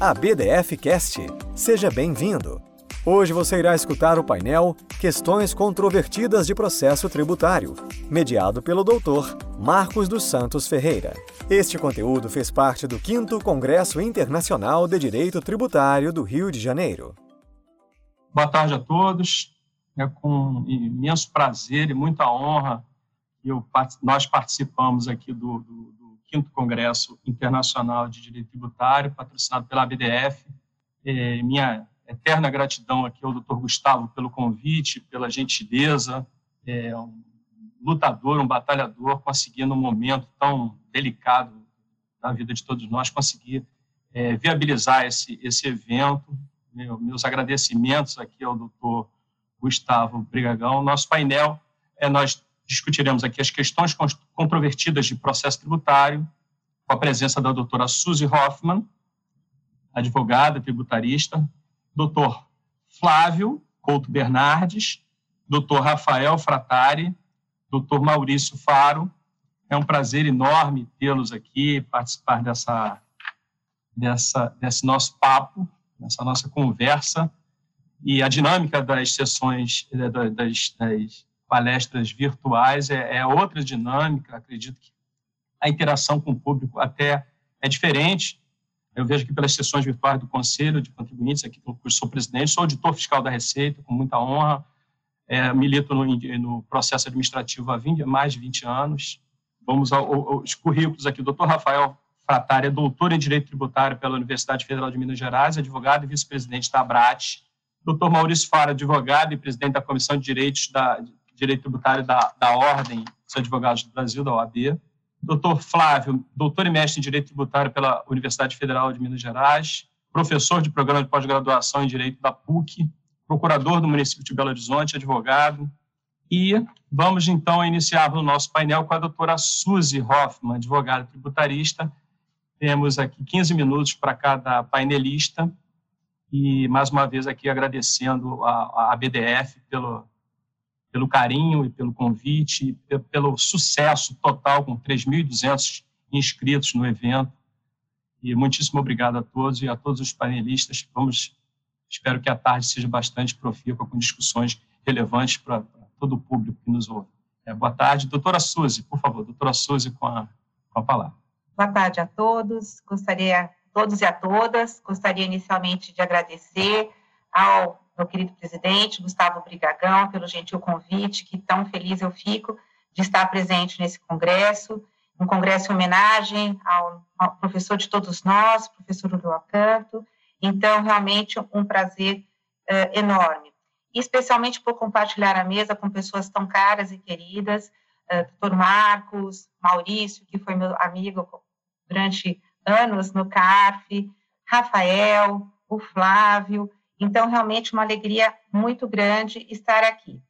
a BDF Cast. Seja bem-vindo. Hoje você irá escutar o painel Questões Controvertidas de Processo Tributário, mediado pelo doutor Marcos dos Santos Ferreira. Este conteúdo fez parte do 5 Congresso Internacional de Direito Tributário do Rio de Janeiro. Boa tarde a todos. É com imenso prazer e muita honra que nós participamos aqui do, do 5 Congresso Internacional de Direito Tributário, patrocinado pela ABDF. É, minha eterna gratidão aqui ao Dr. Gustavo pelo convite, pela gentileza, é um lutador, um batalhador, conseguir num momento tão delicado da vida de todos nós, conseguir é, viabilizar esse, esse evento. Meu, meus agradecimentos aqui ao Dr. Gustavo Brigagão. Nosso painel, é, nós discutiremos aqui as questões controvertidas de processo tributário, com a presença da doutora Suzy Hoffman, advogada tributarista, doutor Flávio Couto Bernardes, doutor Rafael Fratari, doutor Maurício Faro. É um prazer enorme tê-los aqui, participar dessa, dessa, desse nosso papo, dessa nossa conversa. E a dinâmica das sessões, eh, das, das palestras virtuais é, é outra dinâmica. Acredito que a interação com o público até é diferente eu vejo aqui pelas sessões virtuais do Conselho de Contribuintes, aqui eu sou presidente, sou auditor fiscal da Receita, com muita honra, é, milito no, no, processo administrativo há 20, mais de 20 anos. Vamos aos currículos aqui. O doutor Rafael Fratari é doutor em Direito Tributário pela Universidade Federal de Minas Gerais, advogado e vice-presidente da ABRAT. Doutor Maurício Fara, advogado e presidente da Comissão de Direitos da, Direito Tributário da, da Ordem dos Advogados do Brasil, da OAB doutor Flávio, doutor e mestre em Direito Tributário pela Universidade Federal de Minas Gerais, professor de programa de pós-graduação em Direito da PUC, procurador do município de Belo Horizonte, advogado. E vamos, então, iniciar o nosso painel com a doutora Suzy Hoffman, advogada tributarista. Temos aqui 15 minutos para cada painelista. E, mais uma vez, aqui agradecendo a, a BDF pelo, pelo carinho e pelo convite, e pelo sucesso total, com 3.200 inscritos no evento. E muitíssimo obrigado a todos e a todos os panelistas. Vamos, espero que a tarde seja bastante profícua, com discussões relevantes para todo o público que nos ouve. É, boa tarde. Doutora Suzy, por favor, doutora Suzy, com a, com a palavra. Boa tarde a todos. Gostaria, todos e a todas, gostaria inicialmente de agradecer ao meu querido presidente, Gustavo Brigagão, pelo gentil convite, que tão feliz eu fico de estar presente nesse congresso, um congresso em homenagem ao, ao professor de todos nós, professor Udo Acanto, então, realmente, um prazer uh, enorme, especialmente por compartilhar a mesa com pessoas tão caras e queridas, uh, doutor Marcos, Maurício, que foi meu amigo durante anos no CARF, Rafael, o Flávio, então, realmente, uma alegria muito grande estar aqui.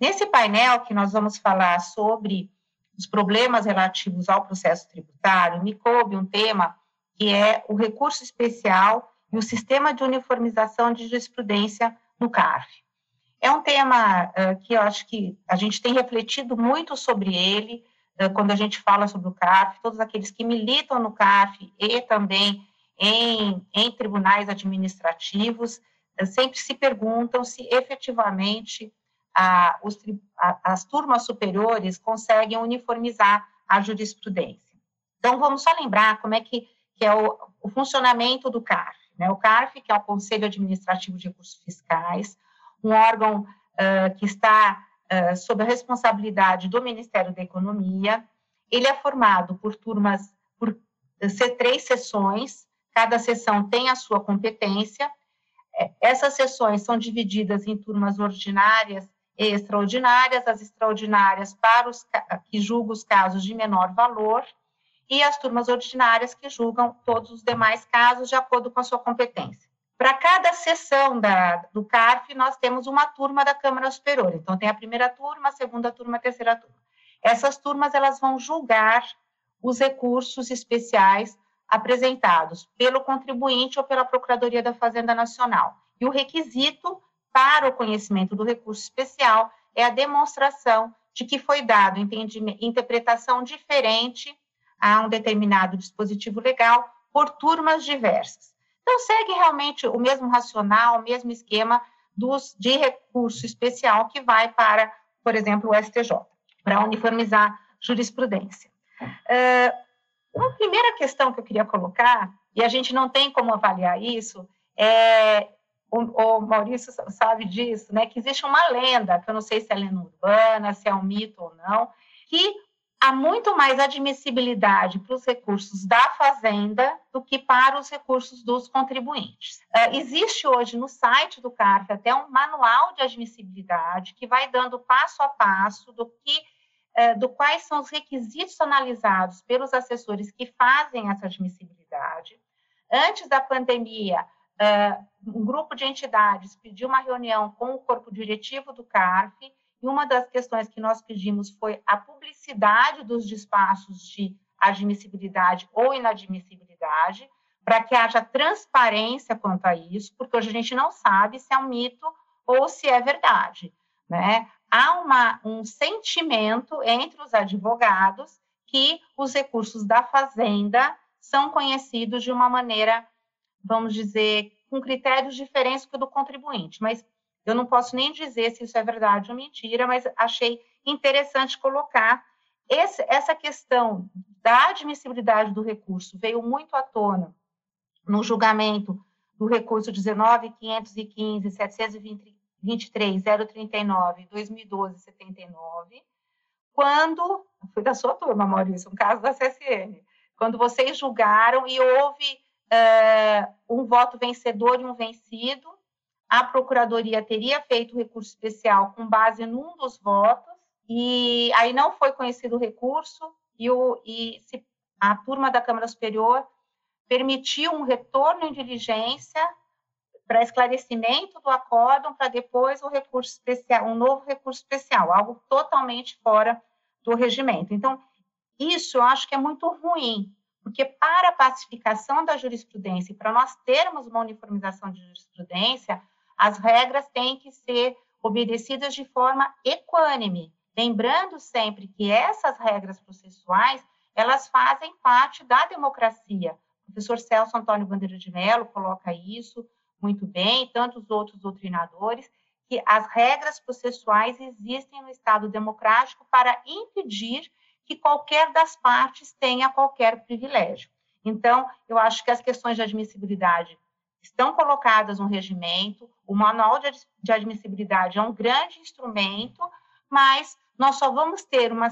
Nesse painel que nós vamos falar sobre os problemas relativos ao processo tributário, me coube um tema que é o recurso especial e o sistema de uniformização de jurisprudência no CARF. É um tema que eu acho que a gente tem refletido muito sobre ele quando a gente fala sobre o CARF, todos aqueles que militam no CARF e também em, em tribunais administrativos, sempre se perguntam se efetivamente a, os, a, as turmas superiores conseguem uniformizar a jurisprudência. Então, vamos só lembrar como é que, que é o, o funcionamento do CARF. Né? O CARF, que é o Conselho Administrativo de Recursos Fiscais, um órgão uh, que está uh, sob a responsabilidade do Ministério da Economia, ele é formado por turmas, por três sessões, cada sessão tem a sua competência, essas sessões são divididas em turmas ordinárias e extraordinárias, as extraordinárias para os que julgam os casos de menor valor e as turmas ordinárias que julgam todos os demais casos de acordo com a sua competência. Para cada sessão da, do CARF, nós temos uma turma da Câmara Superior. Então, tem a primeira turma, a segunda turma, a terceira turma. Essas turmas elas vão julgar os recursos especiais apresentados pelo contribuinte ou pela Procuradoria da Fazenda Nacional. E o requisito para o conhecimento do recurso especial é a demonstração de que foi dado interpretação diferente a um determinado dispositivo legal por turmas diversas. Então, segue realmente o mesmo racional, o mesmo esquema dos, de recurso especial que vai para, por exemplo, o STJ, para uniformizar jurisprudência. Uh, uma primeira questão que eu queria colocar, e a gente não tem como avaliar isso, é o, o, Maurício sabe disso, né, que existe uma lenda, que eu não sei se é lenda urbana, se é um mito ou não, que há muito mais admissibilidade para os recursos da Fazenda do que para os recursos dos contribuintes. Uh, existe hoje no site do CARF até um manual de admissibilidade que vai dando passo a passo do que do quais são os requisitos analisados pelos assessores que fazem essa admissibilidade. Antes da pandemia, uh, um grupo de entidades pediu uma reunião com o corpo diretivo do CARF, e uma das questões que nós pedimos foi a publicidade dos despachos de admissibilidade ou inadmissibilidade, para que haja transparência quanto a isso, porque hoje a gente não sabe se é um mito ou se é verdade. Né? Há uma, um sentimento entre os advogados que os recursos da Fazenda são conhecidos de uma maneira vamos dizer, com critérios diferentes que o do contribuinte. Mas eu não posso nem dizer se isso é verdade ou mentira, mas achei interessante colocar esse, essa questão da admissibilidade do recurso veio muito à tona no julgamento do recurso 19.515, 723, 039, 2012, 79, quando, foi da sua turma, Maurício, um caso da CSN, quando vocês julgaram e houve uh, um voto vencedor e um vencido. A Procuradoria teria feito recurso especial com base num dos votos, e aí não foi conhecido o recurso, e, o, e se, a turma da Câmara Superior permitiu um retorno em diligência para esclarecimento do acórdão, para depois o recurso especial, um novo recurso especial, algo totalmente fora do regimento. Então, isso eu acho que é muito ruim, porque para a pacificação da jurisprudência e para nós termos uma uniformização de jurisprudência, as regras têm que ser obedecidas de forma equânime, lembrando sempre que essas regras processuais, elas fazem parte da democracia. O professor Celso Antônio Bandeira de Mello coloca isso muito bem, tantos outros doutrinadores, que as regras processuais existem no Estado democrático para impedir que qualquer das partes tenha qualquer privilégio. Então, eu acho que as questões de admissibilidade estão colocadas no regimento, o manual de admissibilidade é um grande instrumento, mas nós só vamos ter uma,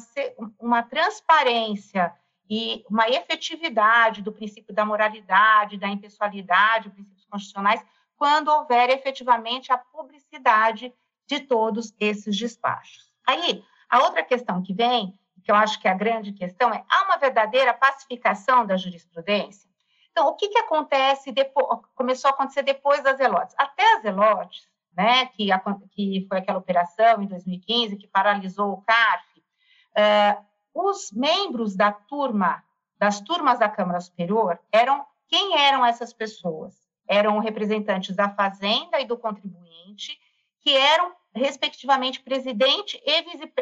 uma transparência e uma efetividade do princípio da moralidade, da impessoalidade, constitucionais, quando houver efetivamente a publicidade de todos esses despachos. Aí, a outra questão que vem que eu acho que é a grande questão é: há uma verdadeira pacificação da jurisprudência? Então, o que, que acontece depois, começou a acontecer depois das Zelotes? Até as Zelotes, né, que, a, que foi aquela operação em 2015 que paralisou o CARF, uh, os membros da turma, das turmas da Câmara Superior, eram quem eram essas pessoas? Eram representantes da Fazenda e do contribuinte, que eram, respectivamente, presidente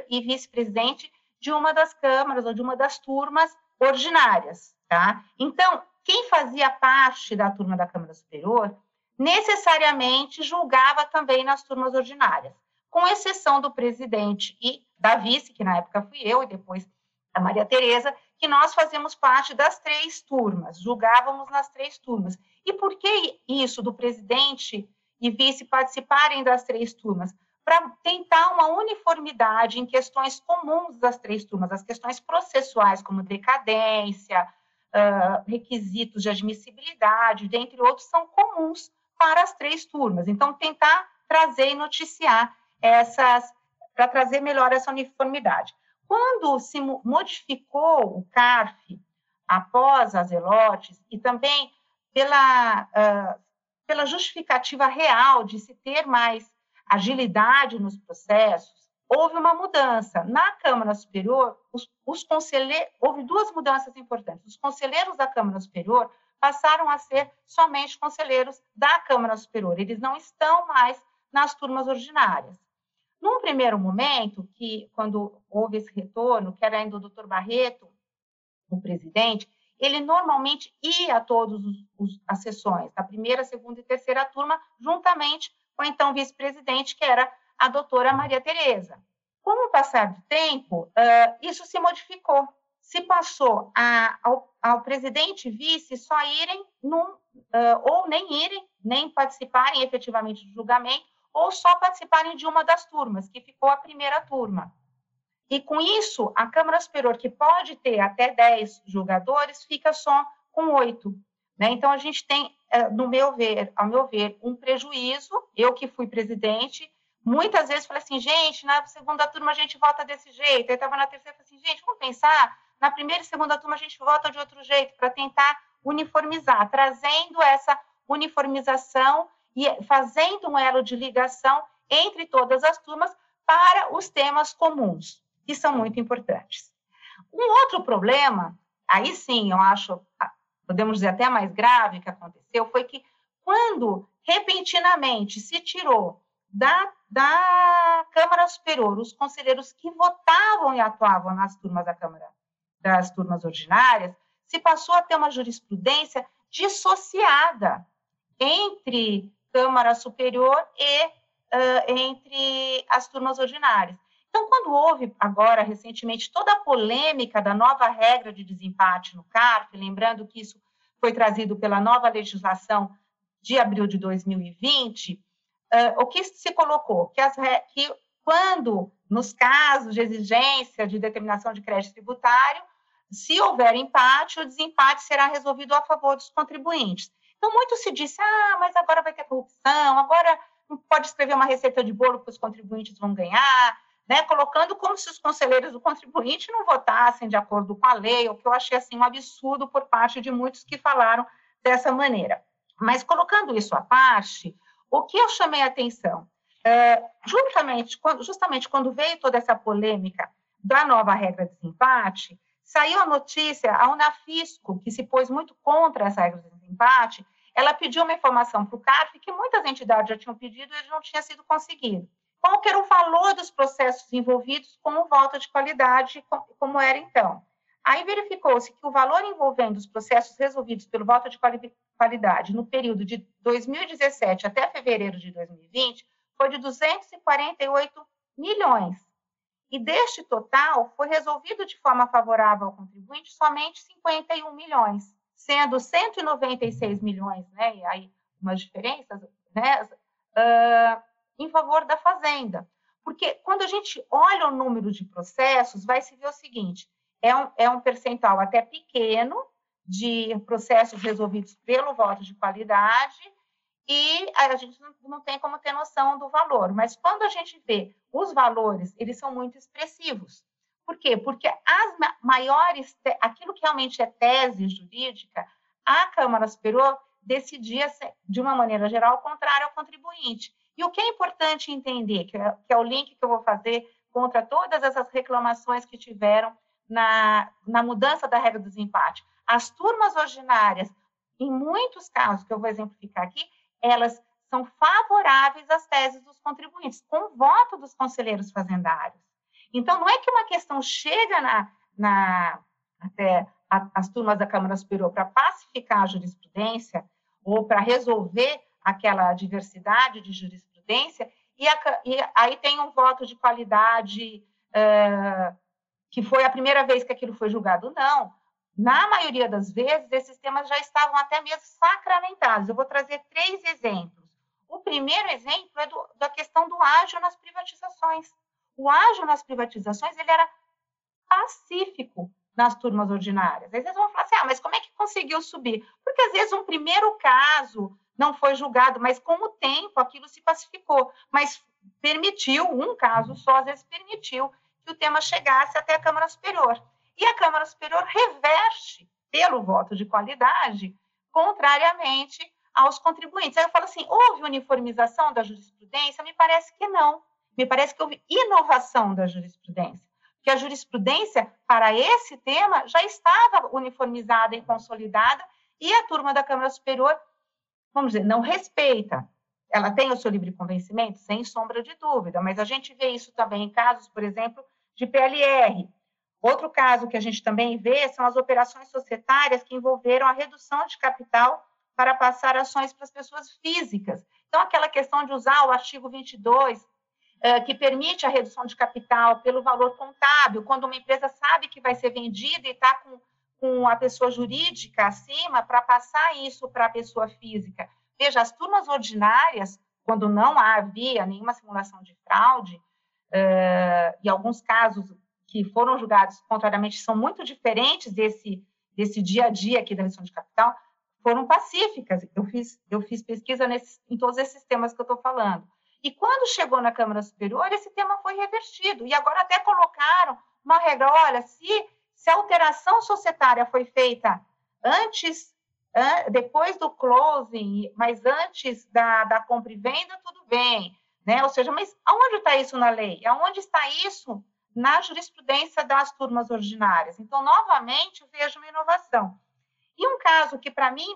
e vice-presidente de uma das câmaras ou de uma das turmas ordinárias, tá? Então, quem fazia parte da turma da Câmara Superior necessariamente julgava também nas turmas ordinárias, com exceção do presidente e da vice, que na época fui eu e depois a Maria Tereza, que nós fazemos parte das três turmas, julgávamos nas três turmas. E por que isso do presidente e vice participarem das três turmas? para tentar uma uniformidade em questões comuns das três turmas, as questões processuais, como decadência, uh, requisitos de admissibilidade, dentre outros, são comuns para as três turmas. Então, tentar trazer e noticiar essas, para trazer melhor essa uniformidade. Quando se modificou o CARF, após as elotes, e também pela, uh, pela justificativa real de se ter mais agilidade nos processos, houve uma mudança. Na Câmara Superior, os, os conselheiros, houve duas mudanças importantes. Os conselheiros da Câmara Superior passaram a ser somente conselheiros da Câmara Superior, eles não estão mais nas turmas ordinárias. Num primeiro momento, que quando houve esse retorno, que era ainda o doutor Barreto, o presidente, ele normalmente ia a todas as sessões, da primeira, segunda e terceira turma, juntamente com a então vice-presidente, que era a doutora Maria Tereza. Com o passar do tempo, uh, isso se modificou. Se passou a, ao, ao, presidente e vice só irem num, uh, ou nem irem, nem participarem efetivamente do julgamento, ou só participarem de uma das turmas, que ficou a primeira turma. E com isso, a Câmara Superior, que pode ter até 10 julgadores, fica só com oito. Né? Então, a gente tem, é, no meu ver, ao meu ver, um prejuízo. Eu que fui presidente, muitas vezes falei assim, gente, na segunda turma a gente vota desse jeito. Aí estava na terceira, falei assim, gente, vamos pensar, na primeira e segunda turma a gente vota de outro jeito, para tentar uniformizar, trazendo essa uniformização e fazendo um elo de ligação entre todas as turmas para os temas comuns que são muito importantes. Um outro problema, aí sim, eu acho, podemos dizer até mais grave que aconteceu, foi que quando repentinamente se tirou da, da Câmara Superior os conselheiros que votavam e atuavam nas turmas da Câmara, das turmas ordinárias, se passou a ter uma jurisprudência dissociada entre Câmara Superior e uh, entre as turmas ordinárias. Então, quando houve agora, recentemente, toda a polêmica da nova regra de desempate no CARF, lembrando que isso foi trazido pela nova legislação de abril de 2020, uh, o que se colocou? Que, as, que quando, nos casos de exigência de determinação de crédito tributário, se houver empate, o desempate será resolvido a favor dos contribuintes. Então, muito se disse, ah, mas agora vai ter corrupção, agora não pode escrever uma receita de bolo que os contribuintes vão ganhar, né, colocando como se os conselheiros do contribuinte não votassem de acordo com a lei, o que eu achei assim um absurdo por parte de muitos que falaram dessa maneira. Mas colocando isso à parte, o que eu chamei a atenção, é, justamente, quando, justamente quando veio toda essa polêmica da nova regra de desempate, saiu a notícia, a Unafisco, que se pôs muito contra essa regra de desempate, ela pediu uma informação para o CARF que muitas entidades já tinham pedido e não tinha sido conseguido qual que era o valor dos processos envolvidos com o voto de qualidade, como era então. Aí verificou-se que o valor envolvendo os processos resolvidos pelo voto de qualidade no período de 2017 até fevereiro de 2020 foi de 248 milhões. E deste total, foi resolvido de forma favorável ao contribuinte somente 51 milhões, sendo 196 milhões, né, e aí umas diferenças, né, uh, em favor da fazenda. Porque quando a gente olha o número de processos, vai se ver o seguinte: é um, é um percentual até pequeno de processos resolvidos pelo voto de qualidade, e a gente não, não tem como ter noção do valor. Mas quando a gente vê os valores, eles são muito expressivos. Por quê? Porque as maiores, aquilo que realmente é tese jurídica, a Câmara Superior decidia, de uma maneira geral, contrário ao contribuinte. E o que é importante entender, que é, que é o link que eu vou fazer contra todas essas reclamações que tiveram na, na mudança da regra do desempate. As turmas ordinárias, em muitos casos, que eu vou exemplificar aqui, elas são favoráveis às teses dos contribuintes, com voto dos conselheiros fazendários. Então, não é que uma questão chega na, na até a, as turmas da Câmara Superior para pacificar a jurisprudência ou para resolver aquela diversidade de jurisprudência, e, a, e aí tem um voto de qualidade que foi a primeira vez que aquilo foi julgado. Não. Na maioria das vezes, esses temas já estavam até mesmo sacramentados. Eu vou trazer três exemplos. O primeiro exemplo é do, da questão do ágio nas privatizações. O ágio nas privatizações ele era pacífico nas turmas ordinárias. Às vezes vão falar assim, ah, mas como é que conseguiu subir? Porque às vezes um primeiro caso não foi julgado, mas com o tempo aquilo se pacificou, mas permitiu, um caso só, às vezes permitiu que o tema chegasse até a Câmara Superior. E a Câmara Superior reverte pelo voto de qualidade, contrariamente aos contribuintes. Aí eu falo assim, houve uniformização da jurisprudência? Me parece que não. Me parece que houve inovação da jurisprudência. Que a jurisprudência para esse tema já estava uniformizada e consolidada, e a turma da Câmara Superior vamos dizer, não respeita. Ela tem o seu livre convencimento, sem sombra de dúvida, mas a gente vê isso também em casos, por exemplo, de PLR, Outro caso que a gente também vê são as operações societárias que envolveram a redução de capital para passar ações para as pessoas físicas. Então, aquela questão de usar o artigo 22, eh, que permite a redução de capital pelo valor contábil, quando uma empresa sabe que vai ser vendida e está com, com a pessoa jurídica acima, para passar isso para a pessoa física. Veja, as turmas ordinárias, quando não havia nenhuma simulação de fraude, uh, e alguns casos que foram julgados contrariamente são muito diferentes desse, desse dia a dia aqui da redução de capital, foram pacíficas. Eu fiz, eu fiz pesquisa nesse, em todos esses temas que eu estou falando. E quando chegou na Câmara Superior, esse tema foi revertido. E agora até colocaram uma regra: olha, se, se a alteração societária foi feita antes, depois do closing, mas antes da, da compra e venda, tudo bem. Né? Ou seja, mas aonde está isso na lei? Aonde está isso na jurisprudência das turmas ordinárias? Então, novamente, vejo uma inovação. E um caso que, para mim,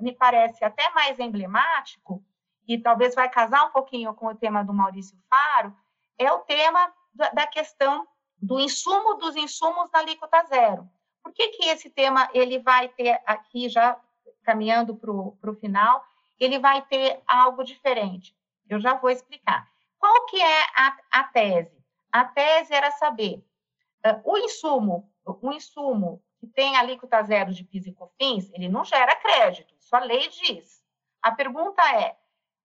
me parece até mais emblemático, e talvez vai casar um pouquinho com o tema do Maurício Faro, é o tema da, questão do insumo dos insumos da alíquota zero. Por que, que esse tema ele vai ter aqui, já caminhando para o final, ele vai ter algo diferente? Eu já vou explicar. Qual que é a, a tese? A tese era saber uh, o insumo, o insumo que tem alíquota zero de PIS e COFINS, ele não gera crédito, isso a lei diz. A pergunta é,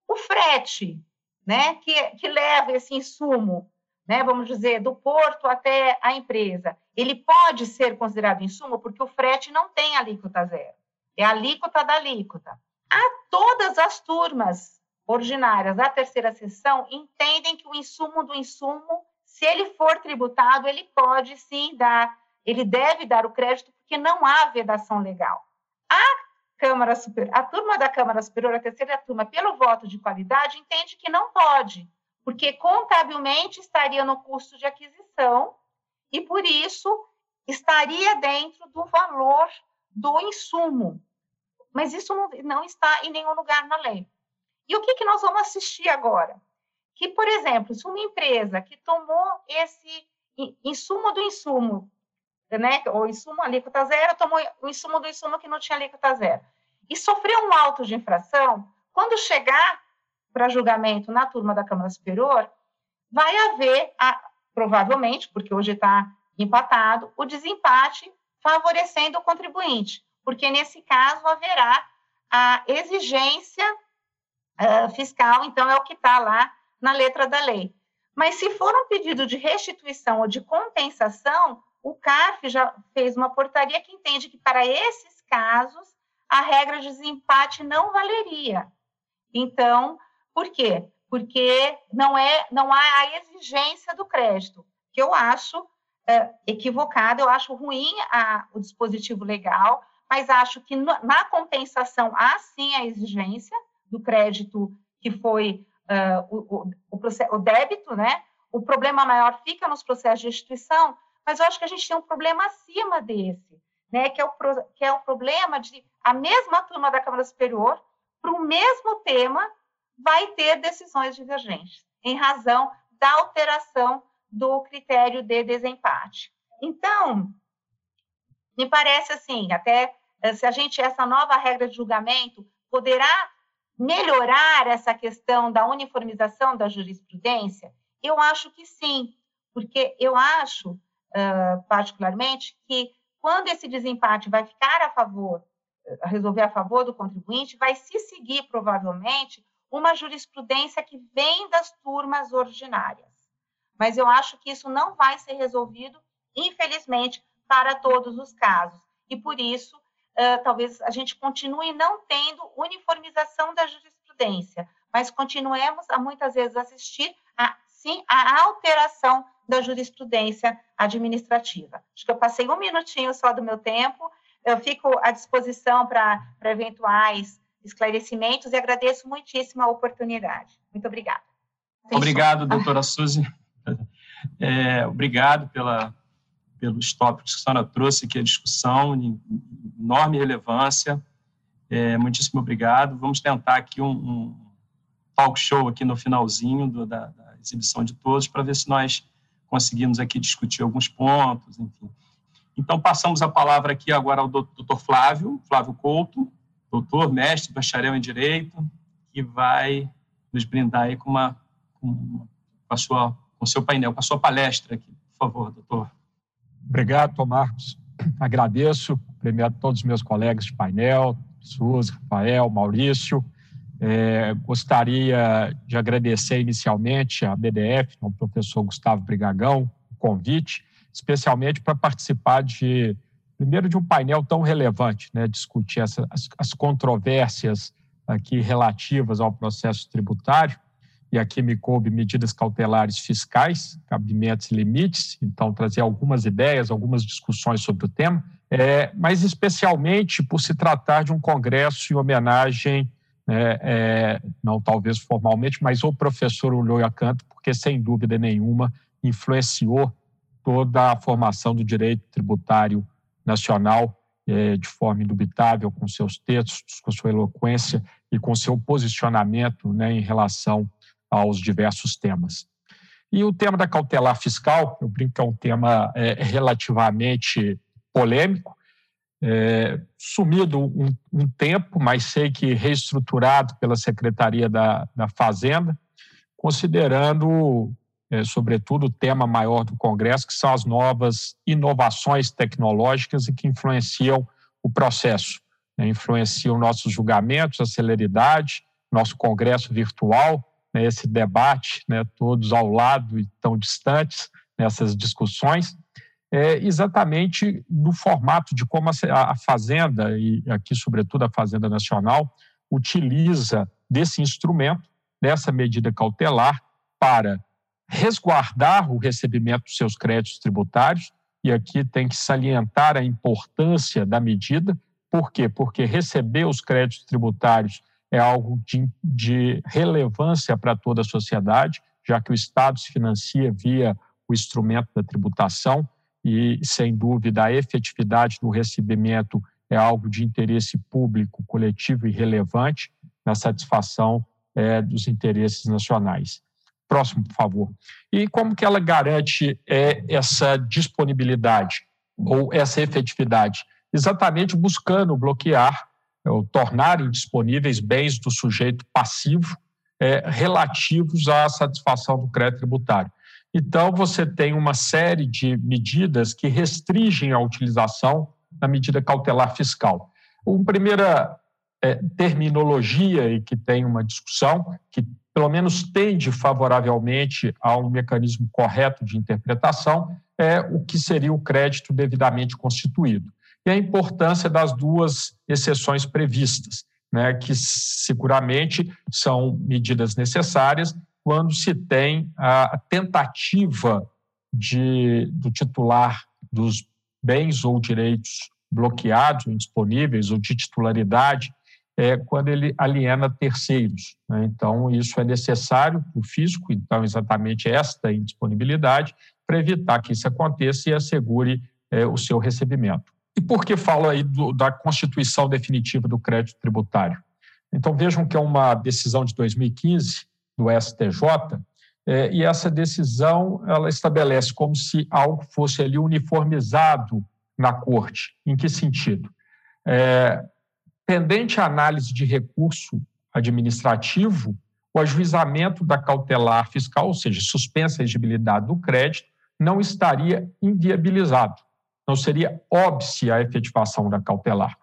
o frete, né, que, que leva esse insumo, né, vamos dizer, do porto até a empresa, ele pode ser considerado insumo porque o frete não tem alíquota zero, é a alíquota da alíquota. A todas as turmas ordinárias da terceira sessão entendem que o insumo do insumo, se ele for tributado, ele pode sim dar ele deve dar o crédito porque não há vedação legal. A Câmara Superior, a turma da Câmara Superior, a terceira turma, pelo voto de qualidade, entende que não pode, porque contabilmente estaria no custo de aquisição e, por isso, estaria dentro do valor do insumo. Mas isso não, está em nenhum lugar na lei. E o que, que nós vamos assistir agora? Que, por exemplo, se uma empresa que tomou esse insumo do insumo né, o insumo alíquota zero, tomou o insumo do insumo que não tinha alíquota zero. E sofreu um auto de infração, quando chegar para julgamento na turma da Câmara Superior, vai haver, a, provavelmente, porque hoje está empatado, o desempate favorecendo o contribuinte, porque nesse caso haverá a exigência uh, fiscal, então é o que está lá na letra da lei. Mas se for um pedido de restituição ou de compensação, o CARF já fez uma portaria que entende que para esses casos a regra de desempate não valeria. Então, por quê? Porque não é, não há a exigência do crédito, que eu acho é, equivocado, eu acho ruim a, o dispositivo legal, mas acho que no, na compensação há sim a exigência do crédito que foi uh, o, o, o, o débito, né? O problema maior fica nos processos de restituição, mas eu acho que a gente tem um problema acima desse, né? Que é o, que é o problema de a mesma turma da Câmara Superior, para o mesmo tema, vai ter decisões divergentes, em razão da alteração do critério de desempate. Então, me parece assim, até eh, se a gente, essa nova regra de julgamento poderá melhorar essa questão da uniformização da jurisprudência, eu acho que sim, porque eu acho particularmente, que quando esse desempate vai ficar a favor, resolver a favor do contribuinte, vai se seguir provavelmente uma jurisprudência que vem das turmas ordinárias. Mas eu acho que isso não vai ser resolvido, infelizmente, para todos os casos. E por isso, uh, talvez a gente continue não tendo uniformização da jurisprudência, mas continuemos a muitas vezes assistir a, sim, a alteração da jurisprudência administrativa. Acho que eu passei um minutinho só do meu tempo, eu fico à disposição para eventuais esclarecimentos e agradeço muitíssimo a oportunidade. Muito obrigada. Sem obrigado, doutora Suzy. É, obrigado pela, pelos tópicos que a senhora trouxe aqui à discussão, de enorme relevância. É, muitíssimo obrigado. Vamos tentar aqui um, um talk show aqui no finalzinho do, da, da exibição de todos para ver se nós conseguimos aqui discutir alguns pontos, enfim. Então, passamos a palavra aqui agora ao doutor Flávio, Flávio Couto, doutor, mestre, bacharel em Direito, que vai nos brindar aí com, uma, com, a sua, com seu painel, com a sua palestra aqui. Por favor, doutor. Obrigado, Marcos. Agradeço, primeiro a todos os meus colegas de painel, Suzy, Rafael, Maurício. É, gostaria de agradecer inicialmente à BDF, ao professor Gustavo Brigagão, o convite, especialmente para participar de, primeiro, de um painel tão relevante, né, discutir essa, as, as controvérsias aqui relativas ao processo tributário, e aqui me coube medidas cautelares fiscais, cabimentos e limites, então trazer algumas ideias, algumas discussões sobre o tema, é, mas especialmente por se tratar de um congresso em homenagem, é, é, não talvez formalmente, mas ao professor Ulloa Canto, porque sem dúvida nenhuma influenciou toda a formação do direito tributário nacional é, de forma indubitável, com seus textos, com sua eloquência e com seu posicionamento né, em relação aos diversos temas. E o tema da cautelar fiscal, eu brinco que é um tema é, relativamente polêmico, é, sumido um, um, tempo, mas sei que reestruturado pela Secretaria da, da Fazenda, considerando, é, sobretudo, o tema maior do Congresso, que são as novas inovações tecnológicas e que influenciam o processo, né, influenciam nossos julgamentos, a celeridade, nosso Congresso virtual, né, esse debate, né, todos ao lado e tão distantes nessas discussões, é exatamente no formato de como a Fazenda, e aqui, sobretudo, a Fazenda Nacional, utiliza desse instrumento, dessa medida cautelar, para resguardar o recebimento dos seus créditos tributários, e aqui tem que salientar a importância da medida, por quê? Porque receber os créditos tributários é algo de, de relevância para toda a sociedade, já que o Estado se financia via o instrumento da tributação e, sem dúvida, a efetividade do recebimento é algo de interesse público, coletivo e relevante na satisfação é, dos interesses nacionais. Próximo, por favor. E como que ela garante é, essa disponibilidade ou essa efetividade? Exatamente buscando bloquear ou tornar indisponíveis bens do sujeito passivo é, relativos à satisfação do crédito tributário. Então, você tem uma série de medidas que restringem a utilização da medida cautelar fiscal. Uma primeira é, terminologia e que tem uma discussão, que pelo menos tende favoravelmente a um mecanismo correto de interpretação, é o que seria o crédito devidamente constituído e a importância das duas exceções previstas, né, que seguramente são medidas necessárias quando se tem a tentativa de, do titular dos bens ou direitos bloqueados, indisponíveis ou de titularidade, é quando ele aliena terceiros. Né? Então, isso é necessário para o fisco, então, exatamente esta indisponibilidade, para evitar que isso aconteça e assegure é, o seu recebimento. E por que falo aí do, da constituição definitiva do crédito tributário? Então vejam que é uma decisão de 2015 do STJ, é, e essa decisão ela estabelece como se algo fosse ali uniformizado na corte. Em que sentido? É, pendente a análise de recurso administrativo, o ajuizamento da cautelar fiscal, ou seja, suspensa a exigibilidade do crédito, não estaria inviabilizado não seria óbice a efetivação da cautelar,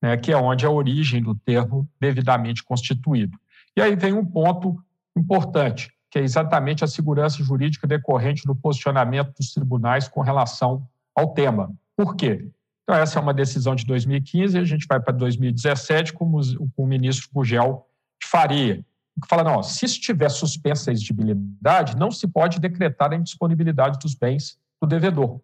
né, que é onde é a origem do termo devidamente constituído. E aí vem um ponto importante, que é exatamente a segurança jurídica decorrente do posicionamento dos tribunais com relação ao tema. Por quê? Então, essa é uma decisão de 2015 e a gente vai para 2017 com o ministro Gugel de Faria, que fala, não, se estiver suspensa a exigibilidade, não se pode decretar a indisponibilidade dos bens do devedor.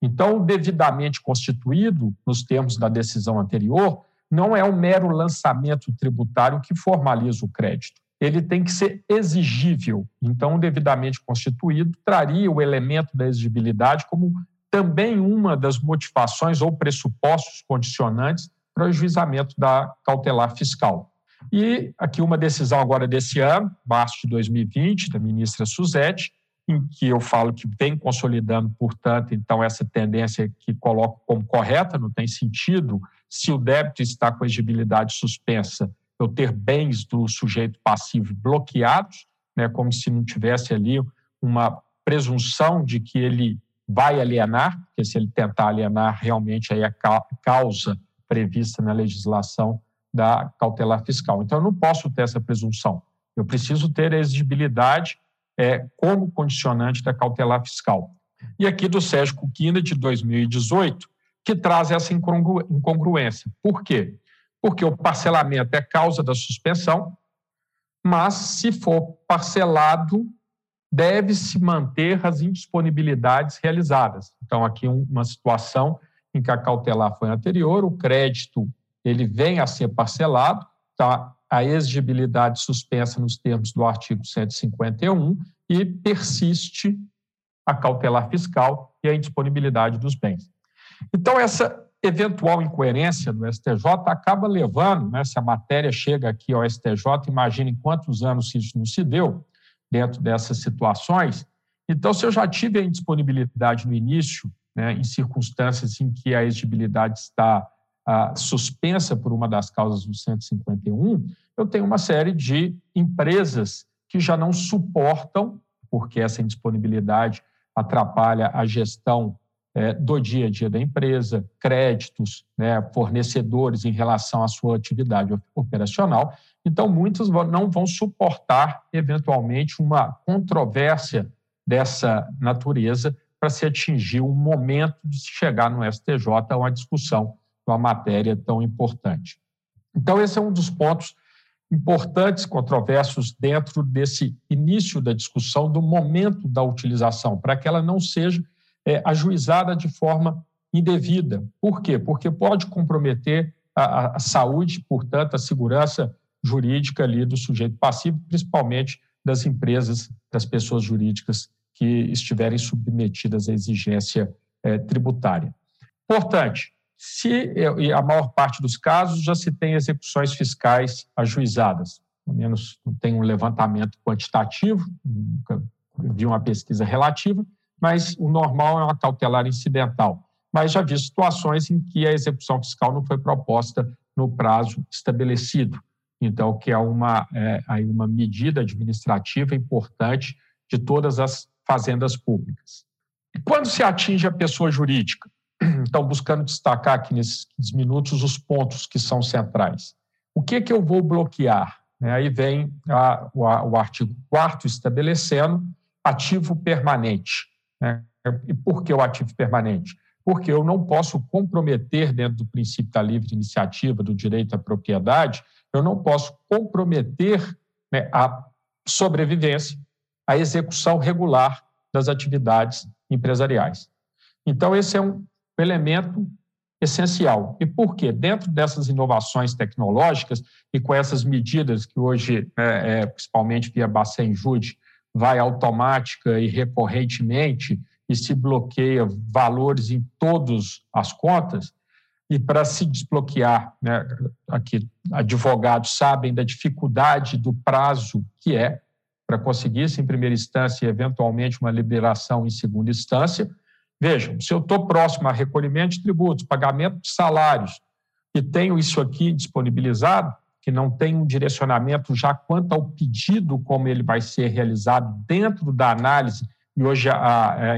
Então, devidamente constituído, nos termos da decisão anterior, não é um mero lançamento tributário que formaliza o crédito. Ele tem que ser exigível. Então, devidamente constituído traria o elemento da exigibilidade como também uma das motivações ou pressupostos condicionantes para o juizamento da cautelar fiscal. E aqui uma decisão agora desse ano, março de 2020, da ministra Suzete, em que eu falo que vem consolidando, portanto, então essa tendência que coloco como correta, não tem sentido, se o débito está com exigibilidade suspensa, eu ter bens do sujeito passivo bloqueados, né, como se não tivesse ali uma presunção de que ele vai alienar, porque se ele tentar alienar, realmente aí a causa prevista na legislação da cautelar fiscal. Então, eu não posso ter essa presunção. Eu preciso ter a exigibilidade é, como condicionante da cautelar fiscal. E aqui do Sérgio Cuquina, de 2018, que traz essa incongruência. Por quê? Porque o parcelamento é causa da suspensão, mas se for parcelado, deve-se manter as indisponibilidades realizadas. Então, aqui uma situação em que a cautelar foi anterior, o crédito ele vem a ser parcelado, tá? a exigibilidade suspensa nos termos do artigo 151 e persiste a cautelar fiscal e a indisponibilidade dos bens. Então, essa eventual incoerência do STJ acaba levando, né, se a matéria chega aqui ao STJ, imagine quantos anos isso não se deu dentro dessas situações. Então, se eu já tive a indisponibilidade no início, né, em circunstâncias em que a exigibilidade está ah, suspensa por uma das causas do 151, eu tenho uma série de empresas que já não suportam, porque essa indisponibilidade atrapalha a gestão do dia a dia da empresa, créditos, né, fornecedores em relação à sua atividade operacional. Então, muitos não vão suportar, eventualmente, uma controvérsia dessa natureza para se atingir um momento de se chegar no STJ a uma discussão de uma matéria tão importante. Então, esse é um dos pontos importantes, controversos dentro desse início da discussão do momento da utilização, para que ela não seja é, ajuizada de forma indevida. Por quê? Porque pode comprometer a, a saúde, portanto, a segurança jurídica ali do sujeito passivo, principalmente das empresas, das pessoas jurídicas que estiverem submetidas à exigência é, tributária. Importante, se e a maior parte dos casos já se tem execuções fiscais ajuizadas, pelo menos tem um levantamento quantitativo, nunca vi uma pesquisa relativa, mas o normal é uma cautelar incidental. Mas já vi situações em que a execução fiscal não foi proposta no prazo estabelecido. Então, que é uma, é, uma medida administrativa importante de todas as fazendas públicas. E quando se atinge a pessoa jurídica? Então, buscando destacar aqui nesses 15 minutos os pontos que são centrais. O que, que eu vou bloquear? Né, aí vem a, o, o, artigo 4 estabelecendo ativo permanente. Né? E por que o ativo permanente? Porque eu não posso comprometer, dentro do princípio da livre iniciativa, do direito à propriedade, eu não posso comprometer né, a sobrevivência, a execução regular das atividades empresariais. Então, esse é um elemento essencial. E por quê? Dentro dessas inovações tecnológicas e com essas medidas que hoje, é, é, principalmente via Bacen Jude, vai automática e recorrentemente e se bloqueia valores em todas as contas, e para se desbloquear, né, aqui advogados sabem da dificuldade do prazo que é para conseguir-se em primeira instância e eventualmente uma liberação em segunda instância, Vejam, se eu estou próximo a recolhimento de tributos, pagamento de salários, e tenho isso aqui disponibilizado, que não tem um direcionamento já quanto ao pedido, como ele vai ser realizado dentro da análise, e hoje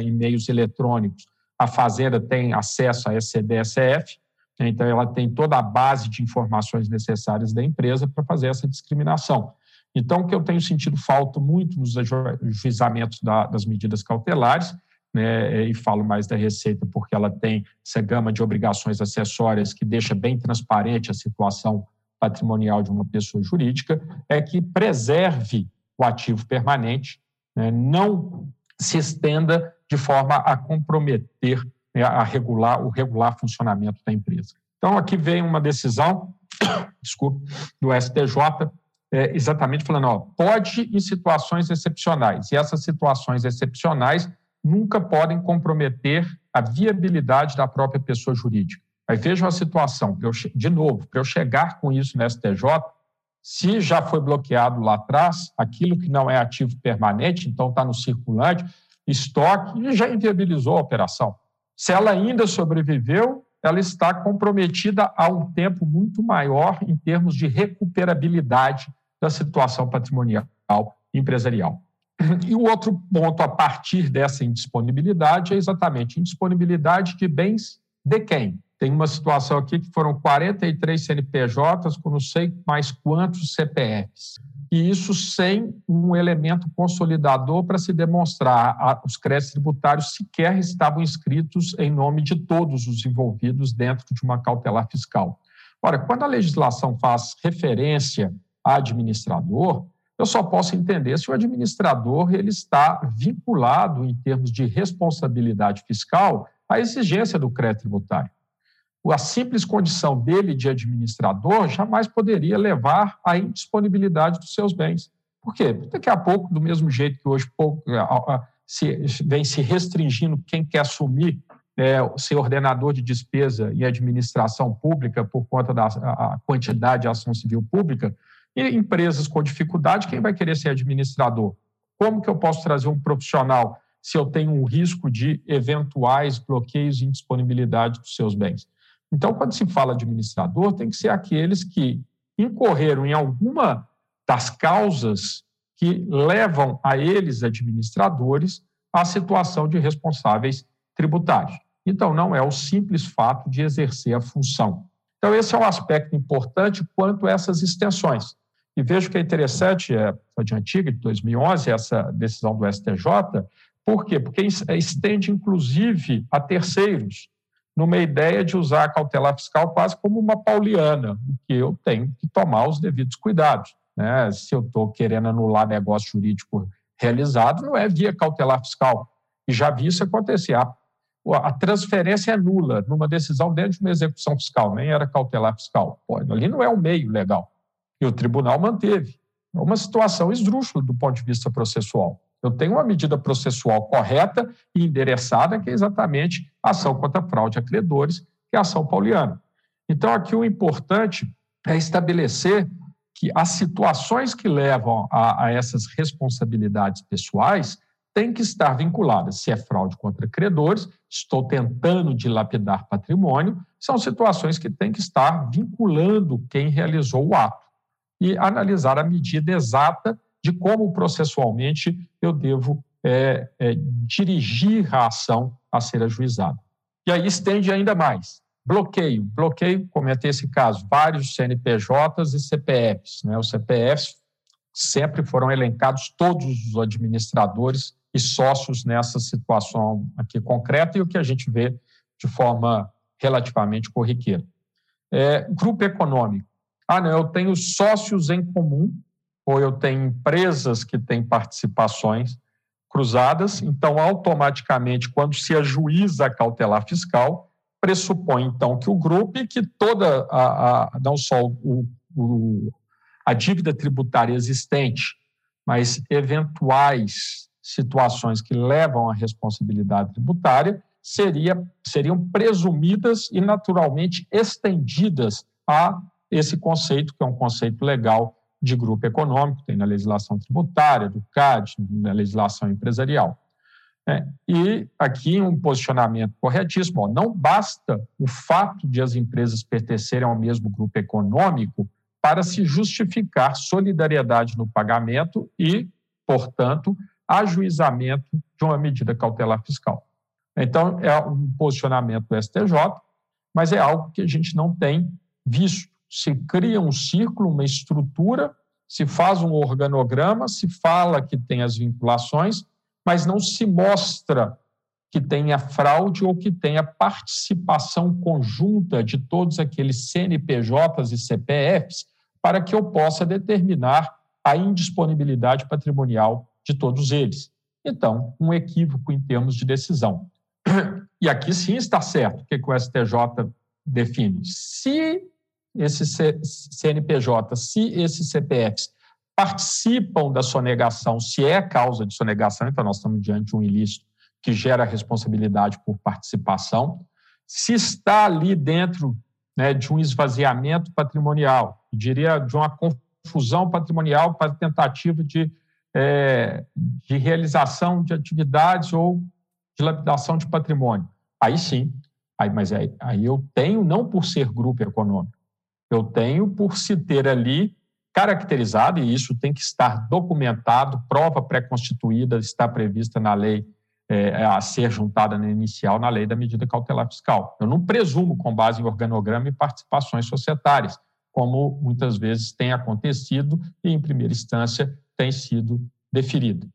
em meios eletrônicos, a Fazenda tem acesso a SCDSF, então ela tem toda a base de informações necessárias da empresa para fazer essa discriminação. Então, o que eu tenho sentido falta muito nos ajuizamentos das medidas cautelares né, e falo mais da Receita porque ela tem essa gama de obrigações acessórias que deixa bem transparente a situação patrimonial de uma pessoa jurídica, é que preserve o ativo permanente, né, não se estenda de forma a comprometer, né, a regular o regular funcionamento da empresa. Então, aqui vem uma decisão, desculpe, do STJ, é, exatamente falando, ó, pode em situações excepcionais, e essas situações excepcionais nunca podem comprometer a viabilidade da própria pessoa jurídica. Aí vejam a situação, eu, de novo, para eu chegar com isso no STJ, Se já foi bloqueado lá atrás, aquilo que não é ativo permanente, então está no circulante, estoque, já inviabilizou a operação. Se ela ainda sobreviveu, ela está comprometida a um tempo muito maior em termos de recuperabilidade da situação patrimonial empresarial. E o outro ponto a partir dessa indisponibilidade é exatamente indisponibilidade de bens de quem? Tem uma situação aqui que foram 43 CNPJs com não sei mais quantos CPFs. E isso sem um elemento consolidador para se demonstrar os créditos tributários sequer estavam inscritos em nome de todos os envolvidos dentro de uma cautelar fiscal. Ora, quando a legislação faz referência a administrador, eu só posso entender se o administrador ele está vinculado em termos de responsabilidade fiscal à exigência do crédito tributário a simples condição dele de administrador jamais poderia levar à indisponibilidade dos seus bens. Por quê? Daqui a pouco, do mesmo jeito que hoje pouco, se, vem se restringindo quem quer assumir é, ser ordenador de despesa e administração pública por conta da quantidade de ação civil pública, e empresas com dificuldade, quem vai querer ser administrador? Como que eu posso trazer um profissional se eu tenho um risco de eventuais bloqueios e indisponibilidade dos seus bens? Então, quando se fala de administrador, tem que ser aqueles que incorreram em alguma das causas que levam a eles, administradores, à situação de responsáveis tributários. Então, não é o simples fato de exercer a função. Então, esse é um aspecto importante quanto a essas extensões. E vejo que é interessante, é de antiga, de 2011, essa decisão do STJ, por quê? Porque estende, inclusive, a terceiros numa ideia de usar a cautelar fiscal quase como uma pauliana, que eu tenho que tomar os devidos cuidados. Né? Se eu estou querendo anular negócio jurídico realizado, não é via cautelar fiscal. E já vi isso acontecer. A, a transferência é nula numa decisão dentro de uma execução fiscal, nem era cautelar fiscal. Pô, ali não é o meio legal. E o tribunal manteve. É uma situação esdrúxula do ponto de vista processual. Eu tenho uma medida processual correta e endereçada, que é exatamente a ação contra a fraude a credores, que é a ação pauliana. Então, aqui o importante é estabelecer que as situações que levam a, a essas responsabilidades pessoais têm que estar vinculadas. Se é fraude contra credores, estou tentando dilapidar patrimônio, são situações que têm que estar vinculando quem realizou o ato e analisar a medida exata de como processualmente eu devo é, é, dirigir a ação a ser ajuizada. E aí estende ainda mais. Bloqueio. Bloqueio, comentei esse caso, vários CNPJs e CPFs. Né? Os CPFs sempre foram elencados todos os administradores e sócios nessa situação aqui concreta e o que a gente vê de forma relativamente corriqueira. É, grupo econômico. Ah, não, eu tenho sócios em comum ou eu tenho empresas que têm participações cruzadas, então, automaticamente, quando se ajuiza a cautelar fiscal, pressupõe, então, que o grupo e que toda, a, a não só o, o, a dívida tributária existente, mas eventuais situações que levam à responsabilidade tributária seria, seriam presumidas e naturalmente estendidas a esse conceito, que é um conceito legal de grupo econômico, tem na legislação tributária, do CAD, na legislação empresarial. É, e aqui um posicionamento corretíssimo: ó, não basta o fato de as empresas pertencerem ao mesmo grupo econômico para se justificar solidariedade no pagamento e, portanto, ajuizamento de uma medida cautelar fiscal. Então, é um posicionamento do STJ, mas é algo que a gente não tem visto se cria um círculo, uma estrutura, se faz um organograma, se fala que tem as vinculações, mas não se mostra que tenha fraude ou que tenha participação conjunta de todos aqueles CNPJs e CPFs para que eu possa determinar a indisponibilidade patrimonial de todos eles. Então, um equívoco em termos de decisão. E aqui sim está certo o que o STJ define. Se esses CNPJ, se esses CPFs participam da sonegação, se é causa de sonegação, então nós estamos diante de um ilícito que gera responsabilidade por participação, se está ali dentro né, de um esvaziamento patrimonial, diria de uma fusão patrimonial para tentativa de, é, de realização de atividades ou dilapidação de patrimônio. Aí sim, aí, mas aí, aí eu tenho, não por ser grupo econômico, eu tenho por se ter ali caracterizado, e isso tem que estar documentado, prova pré-constituída está prevista na lei é, a ser juntada na inicial na lei da medida cautelar fiscal. Eu não presumo com base em organograma e participações societárias, como muitas vezes tem acontecido e, em primeira instância, tem sido deferido.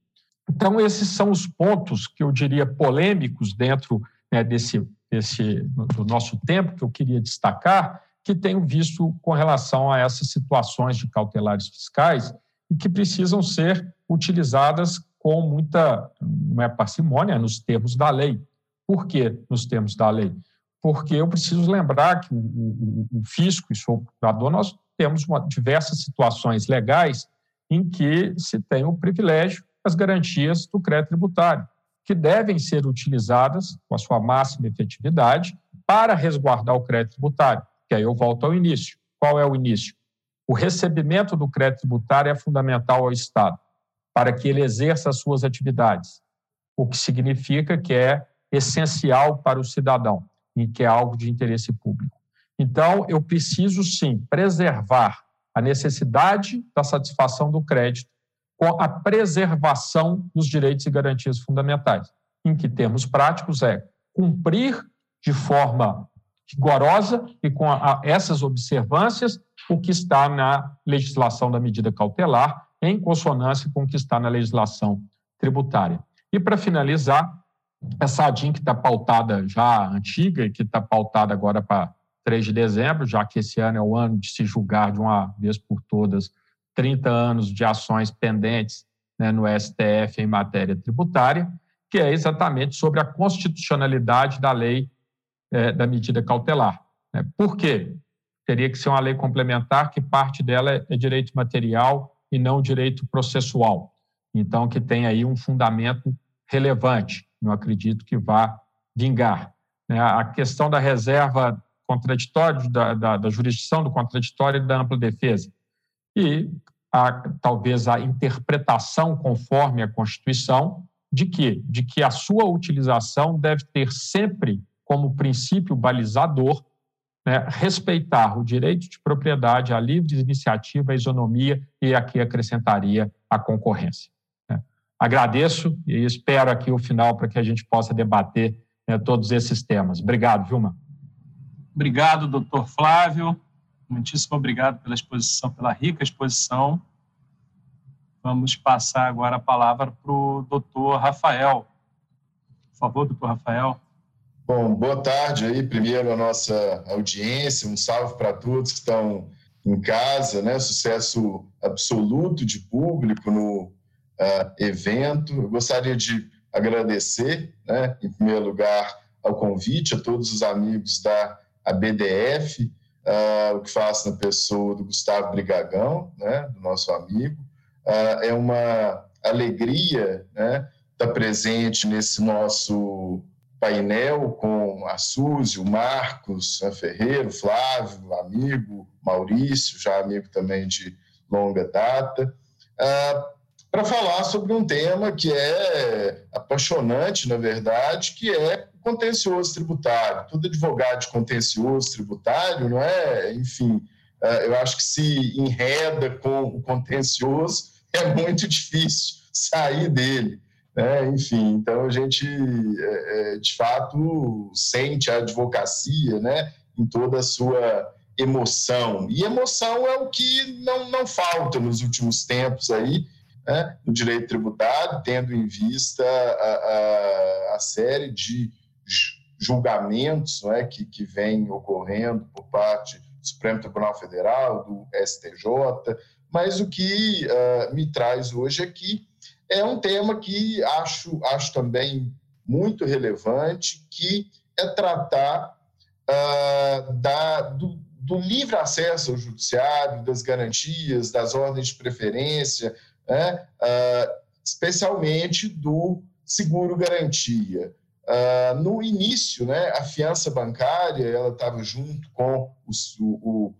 Então, esses são os pontos que eu diria polêmicos dentro né, desse, desse do nosso tempo que eu queria destacar, que tenho visto com relação a essas situações de cautelares fiscais e que precisam ser utilizadas com muita não é parcimônia, é nos termos da lei. Por que nos termos da lei? Porque eu preciso lembrar que o, o, o fisco e o procurador, nós temos uma, diversas situações legais em que se tem o privilégio das garantias do crédito tributário, que devem ser utilizadas com a sua máxima efetividade para resguardar o crédito tributário. Que aí eu volto ao início. Qual é o início? O recebimento do crédito tributário é fundamental ao Estado para que ele exerça as suas atividades, o que significa que é essencial para o cidadão e que é algo de interesse público. Então, eu preciso sim preservar a necessidade da satisfação do crédito com a preservação dos direitos e garantias fundamentais. Em que termos práticos é cumprir de forma rigorosa e com a, essas observâncias o que está na legislação da medida cautelar em consonância com o que está na legislação tributária. E, para finalizar, essa ADIM que está pautada já antiga e que está pautada agora para 3 de dezembro, já que esse ano é o ano de se julgar de uma vez por todas 30 anos de ações pendentes né, no STF em matéria tributária, que é exatamente sobre a constitucionalidade da lei é, da medida cautelar. Né? Por quê? Teria que ser uma lei complementar que parte dela é direito material e não direito processual. Então, que tem aí um fundamento relevante. Não acredito que vá vingar. Né? A questão da reserva contraditória, da, da, da jurisdição do contraditório e da ampla defesa. E a, talvez a interpretação conforme a Constituição de que, de que a sua utilização deve ter sempre como princípio balizador né, respeitar o direito de propriedade, a livre iniciativa, a isonomia e aqui acrescentaria a concorrência. Né. Agradeço e espero aqui o final para que a gente possa debater né, todos esses temas. Obrigado, Vilma. Obrigado, doutor Flávio. Muitíssimo obrigado pela exposição, pela rica exposição. Vamos passar agora a palavra para o doutor Rafael. Por favor, doutor Rafael. Bom, boa tarde aí, primeiro a nossa audiência, um salve para todos que estão em casa, né? Sucesso absoluto de público no uh, evento. Eu gostaria de agradecer, né, em primeiro lugar, ao convite a todos os amigos da ABDF, uh, ah, o que faço na pessoa do Gustavo Brigagão, né, do nosso amigo. Uh, é uma alegria né, estar presente nesse nosso painel com a Suzy, o Marcos a Ferreira, o Flávio, amigo, Maurício, já amigo também de longa data, ah, para falar sobre um tema que é apaixonante, na verdade, que é o contencioso tributário. Todo advogado de contencioso tributário, não é? Enfim, ah, eu acho que se enreda com o contencioso, é muito difícil sair dele. Né? Enfim, então a gente, é, é, de fato, sente a advocacia né? em toda a sua emoção. E emoção é o que não, não falta nos últimos tempos aí, né? no direito tributário, tendo em vista a, a, a série de julgamentos não é? que, que vem ocorrendo por parte do Supremo Tribunal Federal, do STJ, mas o que uh, me traz hoje aqui é um tema que acho, acho também muito relevante, que é tratar uh, da, do, do, livre acesso ao judiciário, das garantias, das ordens de preferência, né? uh, especialmente do seguro-garantia. Uh, no início, né, a fiança bancária ela estava junto com o, o, o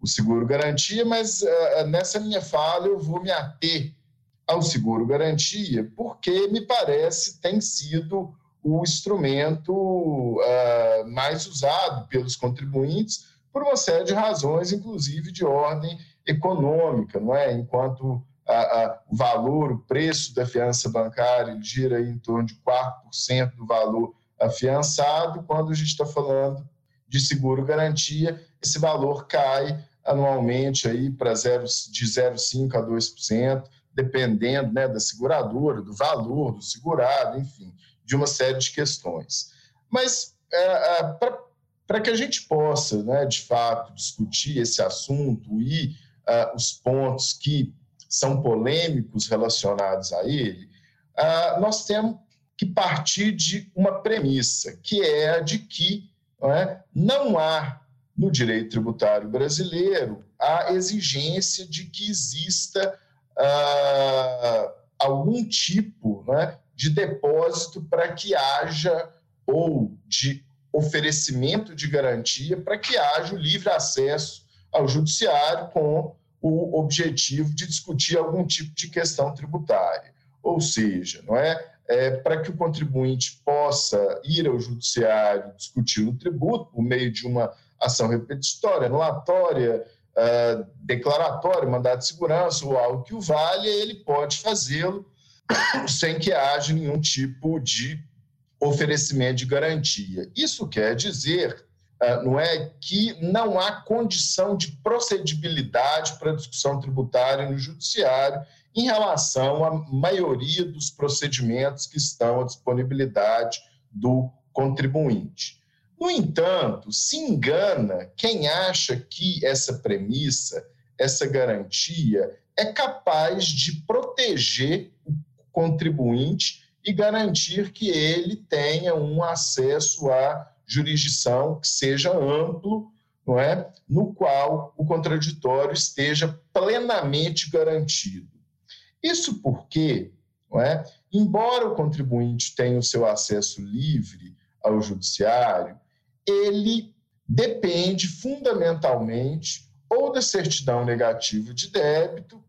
o seguro garantia, mas nessa minha fala eu vou me ater ao seguro garantia, porque me parece tem sido o instrumento uh, mais usado pelos contribuintes por uma série de razões, inclusive de ordem econômica, não é? Enquanto a, a, o valor, o preço da fiança bancária gira em torno de 4% do valor afiançado, quando a gente está falando de seguro garantia, esse valor cai anualmente aí para de 0,5% a 2%, dependendo né, da seguradora, do valor do segurado, enfim, de uma série de questões. Mas é, é, para que a gente possa, né, de fato, discutir esse assunto e uh, os pontos que são polêmicos relacionados a ele, uh, nós temos que partir de uma premissa, que é a de que não, é, não há no direito tributário brasileiro a exigência de que exista uh, algum tipo né, de depósito para que haja ou de oferecimento de garantia para que haja o livre acesso ao judiciário com o objetivo de discutir algum tipo de questão tributária. Ou seja, não é, é para que o contribuinte possa ir ao judiciário discutir o tributo por meio de uma ação repetitória, anulatória, uh, declaratória, mandado de segurança ou algo que o valha, ele pode fazê-lo sem que haja nenhum tipo de oferecimento de garantia. Isso quer dizer, uh, não é que não há condição de procedibilidade para discussão tributária no judiciário em relação à maioria dos procedimentos que estão à disponibilidade do contribuinte. No entanto, se engana quem acha que essa premissa, essa garantia, é capaz de proteger o contribuinte e garantir que ele tenha um acesso à jurisdição que seja amplo, não é? no qual o contraditório esteja plenamente garantido. Isso porque, não é? embora o contribuinte tenha o seu acesso livre ao judiciário, ele depende fundamentalmente ou da certidão negativa de débito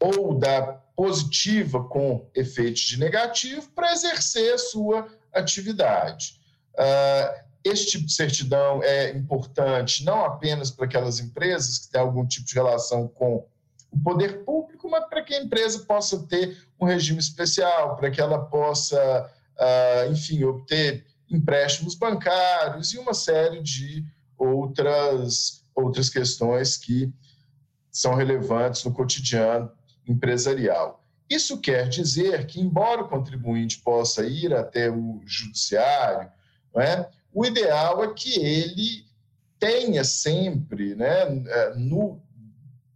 ou da positiva com efeitos de negativo para exercer a sua atividade. Uh, esse tipo de certidão é importante não apenas para aquelas empresas que têm algum tipo de relação com o poder público, mas para que a empresa possa ter um regime especial, para que ela possa, uh, enfim, obter empréstimos bancários e uma série de outras, outras questões que são relevantes no cotidiano empresarial. Isso quer dizer que, embora o contribuinte possa ir até o judiciário, é, o ideal é que ele tenha sempre, né, no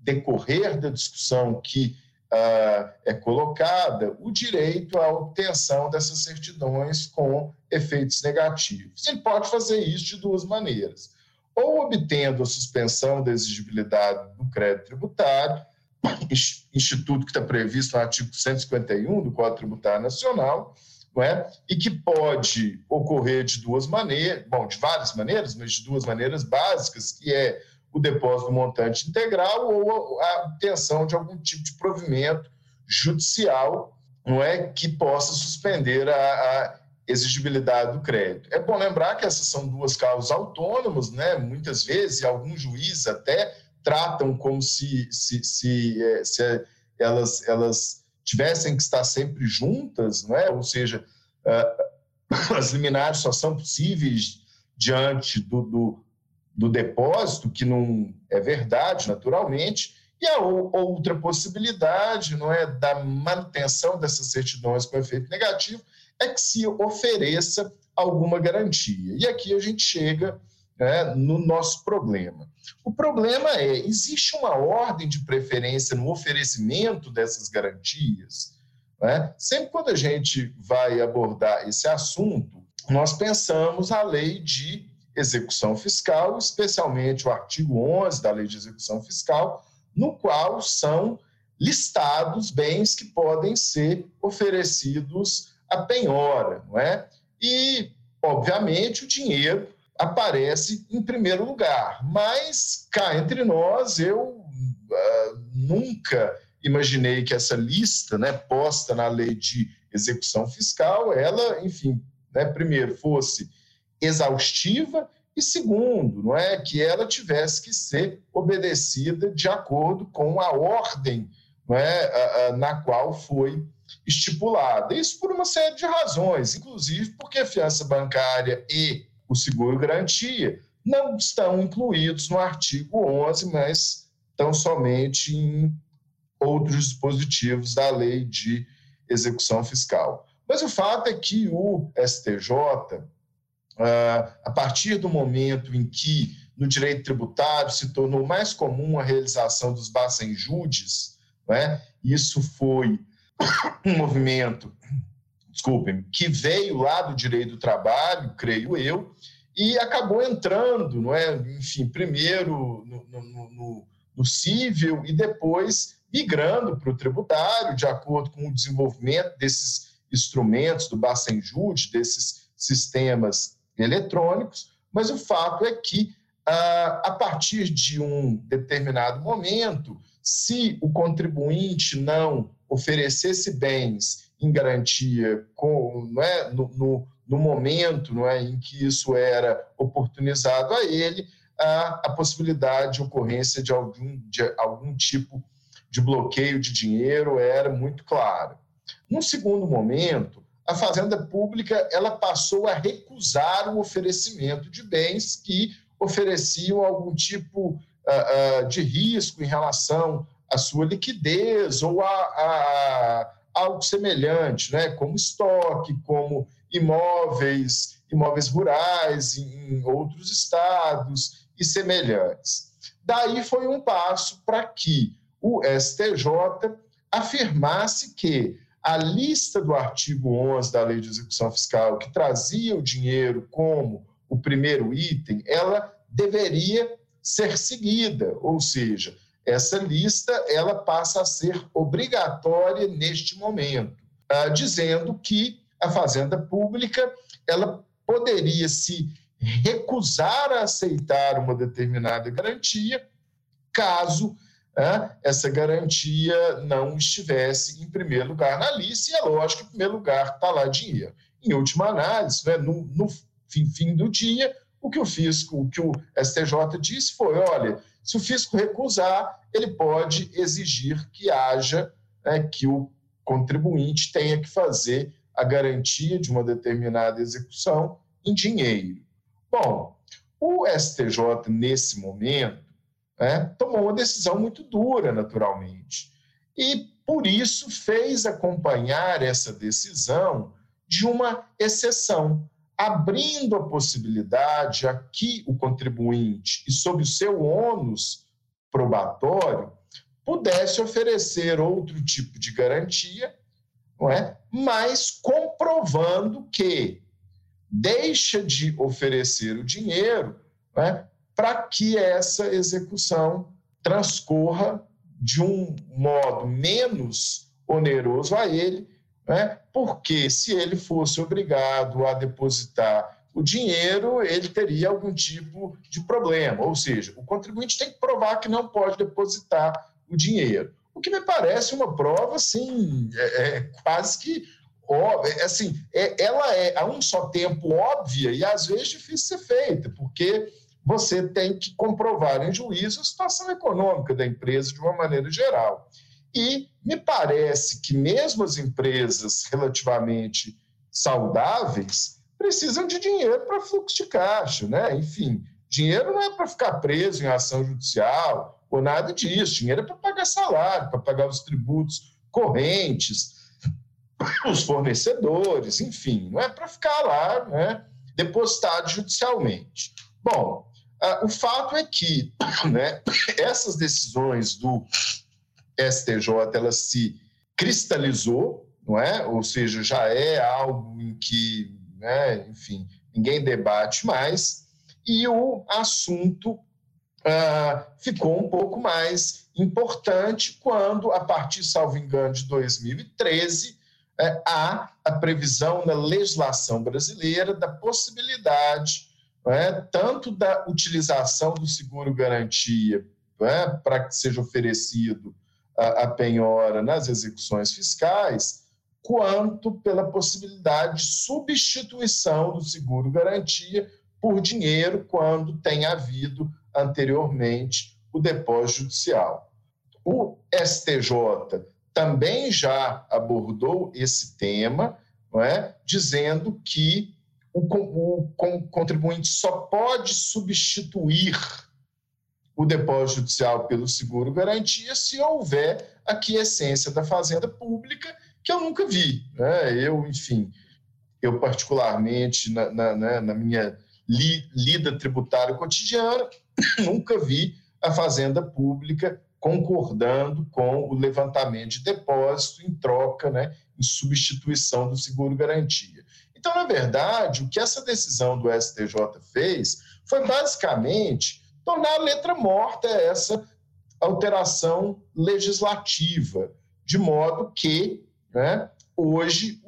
decorrer da discussão que uh, é colocada o direito à obtenção dessas certidões com efeitos negativos. Ele pode fazer isso de duas maneiras. Ou obtendo a suspensão da exigibilidade do crédito tributário, instituto que está previsto no artigo 151 do Código Tributário Nacional, não é? e que pode ocorrer de duas maneiras, bom, de várias maneiras, mas de duas maneiras básicas, que é o depósito montante integral ou a obtenção de algum tipo de provimento judicial não é que possa suspender a, a, exigibilidade do crédito. É bom lembrar que essas são duas causas autônomas, né? Muitas vezes, alguns juízes até tratam como se, se, se, é, se elas, elas tivessem que estar sempre juntas, não é? Ou seja, uh, as liminares só são possíveis diante do, do do depósito, que não é verdade, naturalmente, e a outra possibilidade, não é, da manutenção dessas certidões com efeito negativo, é que se ofereça alguma garantia. E aqui a gente chega né, no nosso problema. O problema é, existe uma ordem de preferência no oferecimento dessas garantias? Né? Sempre quando a gente vai abordar esse assunto, nós pensamos a lei de execução fiscal, especialmente o artigo 11 da Lei de Execução Fiscal, no qual são listados bens que podem ser oferecidos a penhora, não é? E, obviamente, o dinheiro aparece em primeiro lugar. Mas cá entre nós, eu uh, nunca imaginei que essa lista, né, posta na lei de execução fiscal, ela, enfim, né, primeiro fosse exaustiva e segundo, não é que ela tivesse que ser obedecida de acordo com a ordem não é, na qual foi estipulada. Isso por uma série de razões, inclusive porque a fiança bancária e o seguro garantia não estão incluídos no artigo 11, mas estão somente em outros dispositivos da lei de execução fiscal. Mas o fato é que o STJ, a partir do momento em que no direito tributário se tornou mais comum a realização dos bacenjudes, né, isso foi um movimento, desculpem, que veio lá do direito do trabalho, creio eu, e acabou entrando, não é? enfim, primeiro no, no, no, no civil e depois migrando para o tributário, de acordo com o desenvolvimento desses instrumentos do Bacenjude, desses sistemas eletrônicos, mas o fato é que, ah, a partir de um determinado momento, se o contribuinte não oferecesse bens em garantia com, não é, no, no, no momento não é, em que isso era oportunizado a ele, a, a possibilidade de ocorrência de algum, de algum tipo de bloqueio de dinheiro era muito clara. Num segundo momento, a Fazenda Pública ela passou a recusar o oferecimento de bens que ofereciam algum tipo uh, uh, de risco em relação à sua liquidez ou a, a, a algo semelhante, né? como estoque, como imóveis, imóveis rurais em, em outros estados e semelhantes. Daí foi um passo para que o STJ afirmasse que a lista do artigo 11 da Lei de Execução Fiscal, que trazia o dinheiro como o primeiro item, ela deveria ser seguida, ou seja, essa lista ela passa a ser obrigatória neste momento, ah, dizendo que a fazenda pública ela poderia se recusar a aceitar uma determinada garantia caso né, essa garantia não estivesse em primeiro lugar na lista, e é lógico que em primeiro lugar está lá dinheiro. Em última análise, né, no, no fim, fim, do dia, o que o fisco, o que o STJ disse foi: olha, se o fisco recusar, ele pode exigir que haja, né, que o contribuinte tenha que fazer a garantia de uma determinada execução em dinheiro. Bom, o STJ, nesse momento, né, tomou uma decisão muito dura, naturalmente. E, por isso, fez acompanhar essa decisão de uma exceção, abrindo a possibilidade a que o contribuinte, e sob o seu ônus probatório, pudesse oferecer outro tipo de garantia, não é? mas comprovando que deixa de oferecer o dinheiro é? Para que essa execução transcorra de um modo menos oneroso a ele, né? porque se ele fosse obrigado a depositar o dinheiro, ele teria algum tipo de problema, ou seja, o contribuinte tem que provar que não pode depositar o dinheiro. O que me parece uma prova, assim, é, é quase que óbvia, assim, é, ela é a um só tempo óbvia e às vezes difícil de ser feita, porque você tem que comprovar em juízo a situação econômica da empresa de uma maneira geral. E me parece que mesmo as empresas relativamente saudáveis precisam de dinheiro para fluxo de caixa, né? Enfim, dinheiro não é para ficar preso em ação judicial ou nada disso. Dinheiro é para pagar salário, para pagar os tributos correntes, os fornecedores, enfim, não é para ficar lá, né? Depositado judicialmente. Bom, o fato é que né, essas decisões do STJ ela se cristalizou, não é? Ou seja, já é algo em que, né, enfim, ninguém debate mais e o assunto uh, ficou um pouco mais importante quando, a partir, salvo engano, de 2013, uh, há a previsão na legislação brasileira da possibilidade é, tanto da utilização do seguro-garantia é, para que seja oferecido a, a penhora nas execuções fiscais, quanto pela possibilidade de substituição do seguro-garantia por dinheiro quando tem havido anteriormente o depósito judicial. O STJ também já abordou esse tema, não é? dizendo que o, o, o contribuinte só pode substituir o depósito judicial pelo seguro-garantia se houver a quiescência da fazenda pública, que eu nunca vi. Né? Eu, enfim, eu particularmente, na, na, né, na minha li, lida tributária cotidiana, nunca vi a fazenda pública concordando com o levantamento de depósito em troca, né, em substituição do seguro-garantia. Então, na verdade, o que essa decisão do STJ fez foi basicamente tornar a letra morta essa alteração legislativa, de modo que né, hoje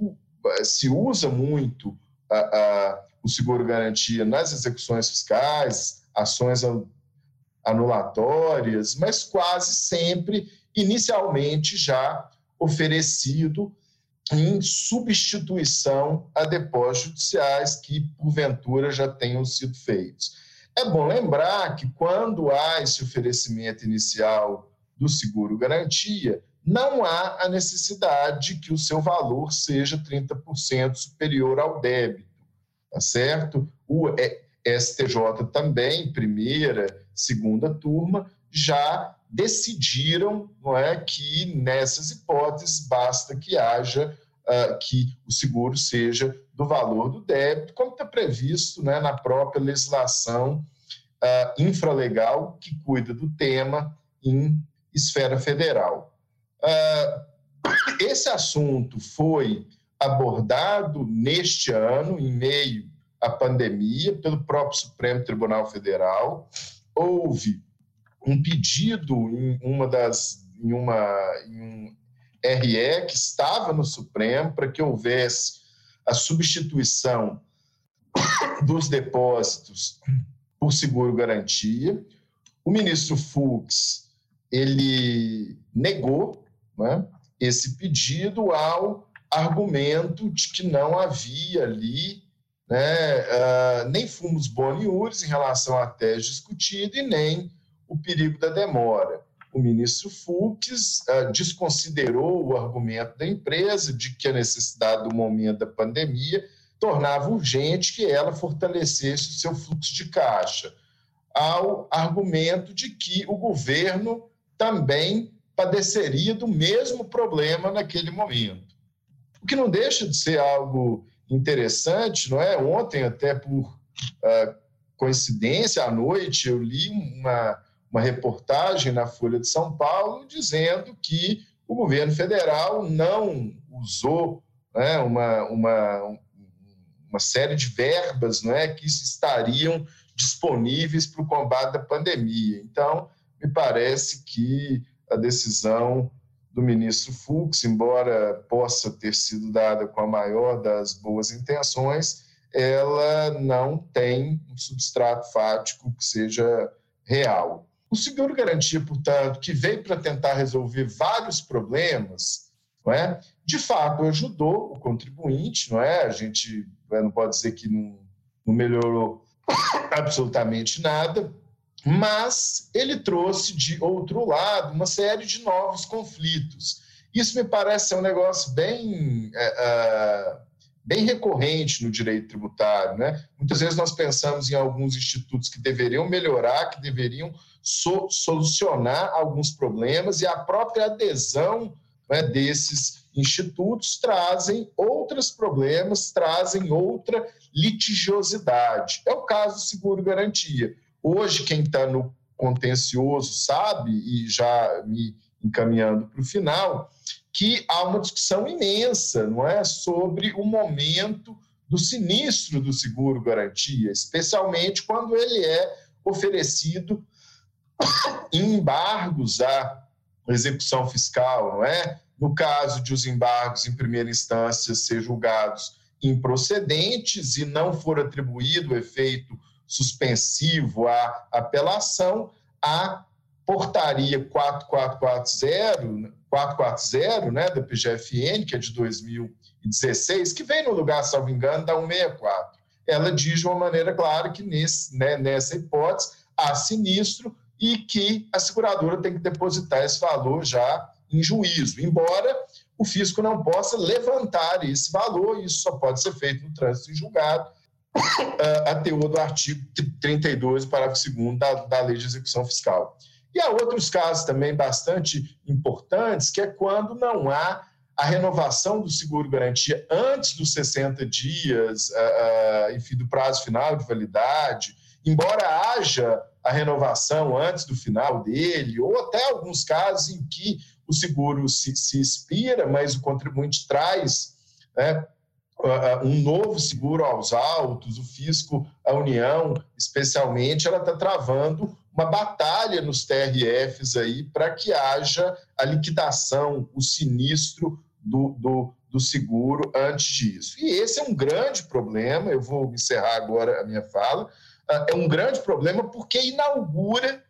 se usa muito a, a, o seguro-garantia nas execuções fiscais, ações anulatórias, mas quase sempre, inicialmente, já oferecido em substituição a depósitos judiciais que, porventura, já tenham sido feitos. É bom lembrar que, quando há esse oferecimento inicial do seguro-garantia, não há a necessidade que o seu valor seja 30% superior ao débito, tá certo? O STJ também, primeira, segunda turma, já decidiram não é, que nessas hipóteses basta que haja uh, que o seguro seja do valor do débito, como está previsto né, na própria legislação uh, infralegal que cuida do tema em esfera federal. Uh, esse assunto foi abordado neste ano, em meio à pandemia, pelo próprio Supremo Tribunal Federal. Houve um pedido em uma das em uma em um RE que estava no Supremo para que houvesse a substituição dos depósitos por seguro garantia. O ministro Fux ele negou né, esse pedido ao argumento de que não havia ali né, uh, nem fumos boniures em relação à tese discutida e nem o perigo da demora. O ministro Fux uh, desconsiderou o argumento da empresa de que a necessidade do momento da pandemia tornava urgente que ela fortalecesse o seu fluxo de caixa, ao argumento de que o governo também padeceria do mesmo problema naquele momento. O que não deixa de ser algo interessante, não é? Ontem, até por uh, coincidência, à noite, eu li uma, uma reportagem na Folha de São Paulo dizendo que o governo federal não usou né, uma, uma, uma série de verbas não é, que estariam disponíveis para o combate da pandemia. Então, me parece que a decisão do ministro Fux, embora possa ter sido dada com a maior das boas intenções, ela não tem um substrato fático que seja real. O seguro garantia, portanto, que veio para tentar resolver vários problemas, não é? de fato ajudou o contribuinte, não é? A gente não pode dizer que não, não melhorou absolutamente nada, mas ele trouxe de outro lado uma série de novos conflitos. Isso me parece um negócio bem, é, é, bem recorrente no direito tributário. Né? Muitas vezes nós pensamos em alguns institutos que deveriam melhorar, que deveriam so solucionar alguns problemas, e a própria adesão né, desses institutos trazem outros problemas, trazem outra litigiosidade. É o caso do seguro-garantia. Hoje, quem está no contencioso sabe, e já me encaminhando para o final, que há uma discussão imensa, não é, sobre o momento do sinistro do seguro garantia, especialmente quando ele é oferecido em embargos à execução fiscal, não é? No caso de os embargos em primeira instância ser julgados improcedentes e não for atribuído o efeito suspensivo à apelação, a portaria 4440, 440 né, da PGFN, que é de 2016, que vem no lugar, salvo engano, da 164. Ela diz de uma maneira clara que nesse, né, nessa hipótese há sinistro e que a seguradora tem que depositar esse valor já em juízo, embora o fisco não possa levantar esse valor, isso só pode ser feito no trânsito em julgado, a teor do artigo 32, parágrafo 2 da, da Lei de Execução Fiscal. E há outros casos também bastante importantes, que é quando não há a renovação do seguro-garantia antes dos 60 dias, enfim, do prazo final de validade, embora haja a renovação antes do final dele, ou até alguns casos em que o seguro se, se expira, mas o contribuinte traz né, um novo seguro aos autos, o fisco, a União, especialmente, ela está travando uma batalha nos TRFs aí para que haja a liquidação, o sinistro do, do, do, seguro antes disso. E esse é um grande problema, eu vou encerrar agora a minha fala, ah, é um grande problema porque inaugura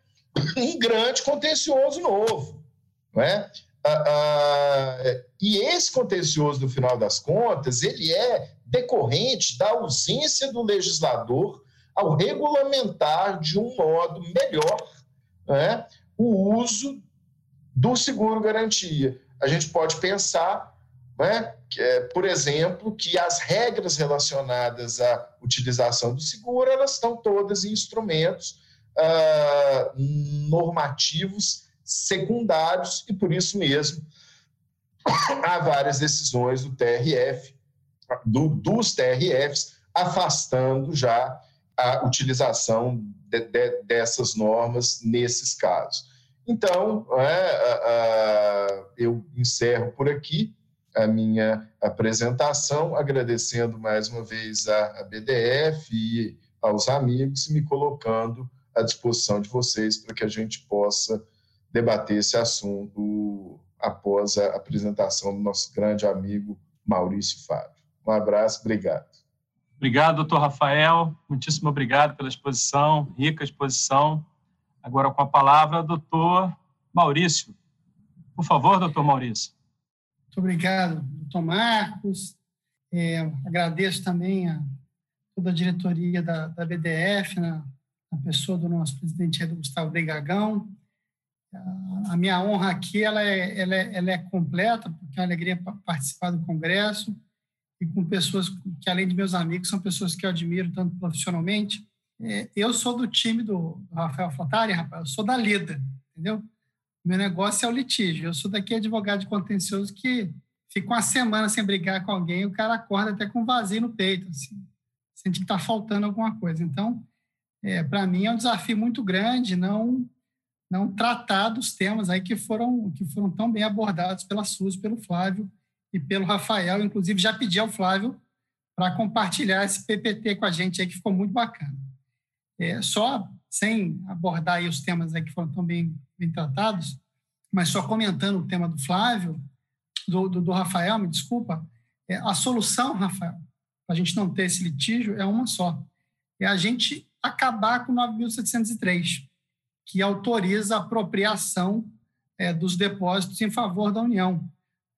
um grande contencioso novo. Não é? Ah, ah, e esse contencioso, no final das contas, ele é decorrente da ausência do legislador ao regulamentar de um modo melhor né, o uso do seguro-garantia. A gente pode pensar, né, é, por exemplo, que as regras relacionadas à utilização do seguro elas estão todas em instrumentos ah, normativos secundários e, por isso mesmo, há várias decisões do TRF, do, dos TRFs, afastando já a utilização de, de, dessas normas nesses casos. Então, é, eu encerro por aqui a minha apresentação, agradecendo mais uma vez a, BDF e aos amigos, me colocando à disposição de vocês para que a gente possa debater esse assunto após a apresentação do nosso grande amigo Maurício Fábio. Um abraço, obrigado. Obrigado, doutor Rafael. Muitíssimo obrigado pela exposição, rica exposição. Agora com a palavra, doutor Maurício. Por favor, doutor Maurício. Muito obrigado, doutor Marcos. É, agradeço também a toda a diretoria da, da BDF, na, na, pessoa do nosso presidente Gustavo Begagão. A, minha honra aqui ela é, ela, é, ela é completa, porque é uma alegria participar do Congresso e com pessoas que, além de meus amigos, são pessoas que eu admiro tanto profissionalmente. É, eu sou do time do, Rafael Flatari, rapaz, eu sou da lida, entendeu? Meu negócio é o litígio. Eu sou daqui advogado de contencioso que fica uma semana sem brigar com alguém o cara acorda até com vazio no peito, assim, sente que está faltando alguma coisa. Então, é, para mim é um desafio muito grande não não tratar dos temas aí que foram que foram tão bem abordados pela Suzy, pelo Flávio e pelo Rafael. Inclusive, já pedi ao Flávio para compartilhar esse PPT com a gente aí, que ficou muito bacana. É, só sem abordar aí os temas aí que foram tão bem, bem tratados, mas só comentando o tema do Flávio, do, do, do Rafael, me desculpa, é, a solução, Rafael, para a gente não ter esse litígio é uma só. É a gente acabar com 9.703, que autoriza a apropriação é, dos depósitos em favor da União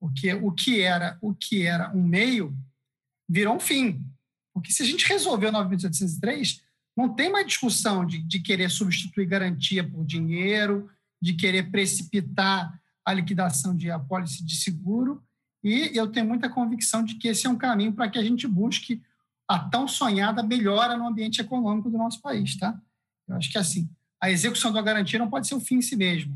porque o que era o que era um meio virou um fim. Porque se a gente resolveu 9.703, não tem mais discussão de, de querer substituir garantia por dinheiro, de querer precipitar a liquidação de apólice de seguro. E eu tenho muita convicção de que esse é um caminho para que a gente busque a tão sonhada melhora no ambiente econômico do nosso país, tá? Eu acho que assim, a execução da garantia não pode ser o fim em si mesmo.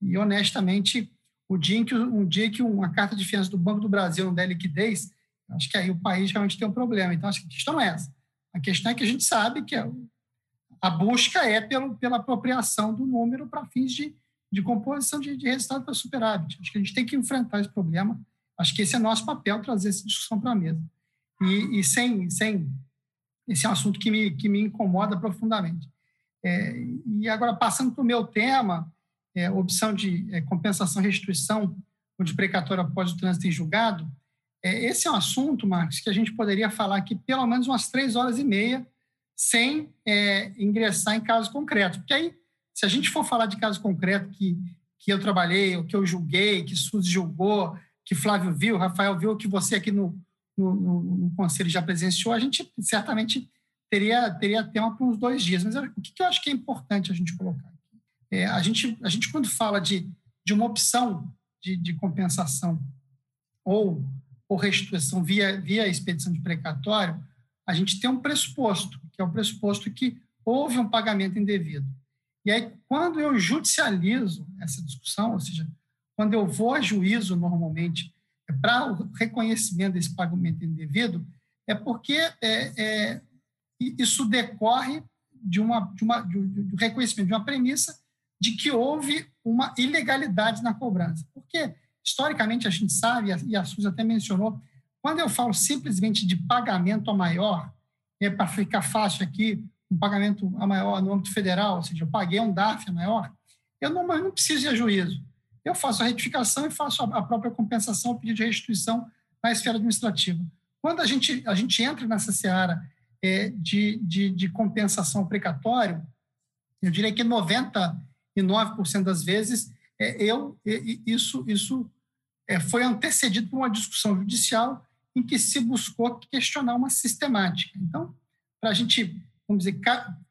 E honestamente, o dia em que, um dia que uma carta de finanças do Banco do Brasil não der liquidez, acho que aí o país realmente tem um problema. Então, a questão é essa. A questão é que a gente sabe que a busca é pelo, pela apropriação do número para fins de, de composição de, de resultado para superávit. Acho que a gente tem que enfrentar esse problema. Acho que esse é nosso papel, trazer essa discussão para a mesa. E, e, sem, sem. Esse é um assunto que me, que me incomoda profundamente. É, e agora, passando para o meu tema, é, opção de é, compensação restituição ou de precatório após o trânsito em julgado, é, esse é um assunto, Marcos, que a gente poderia falar aqui pelo menos umas três horas e meia sem é, ingressar em casos concretos. Porque aí, se a gente for falar de casos concretos que, que eu trabalhei, ou que eu julguei, que Suzy julgou, que Flávio viu, Rafael viu, que você aqui no, no, no, no conselho já presenciou, a gente certamente teria, teria tema para uns dois dias. Mas o que, eu acho que é importante a gente colocar? É, a, gente, a gente, quando fala de, de uma opção de, de compensação ou, ou restituição via, via expedição de precatório, a gente tem um pressuposto, que é o pressuposto que houve um pagamento indevido. E aí, quando eu judicializo essa discussão, ou seja, quando eu vou a juízo normalmente é para o reconhecimento desse pagamento indevido, é porque é, é, isso decorre de, uma, de, uma, de um reconhecimento de uma premissa de que houve uma ilegalidade na cobrança. Porque, historicamente, a gente sabe, e a Suzy até mencionou, quando eu falo simplesmente de pagamento a maior, é para ficar fácil aqui, um pagamento a maior no âmbito federal, ou seja, eu paguei um DAF a maior, eu não, eu não preciso de juízo. Eu faço a retificação e faço a própria compensação, o pedido de restituição na esfera administrativa. Quando a gente, a gente entra nessa seara de, de, de compensação precatório, eu diria que 90 9% das vezes, é, eu, isso, isso é, foi antecedido por uma discussão judicial em que se buscou questionar uma sistemática. Então, para a gente, vamos dizer,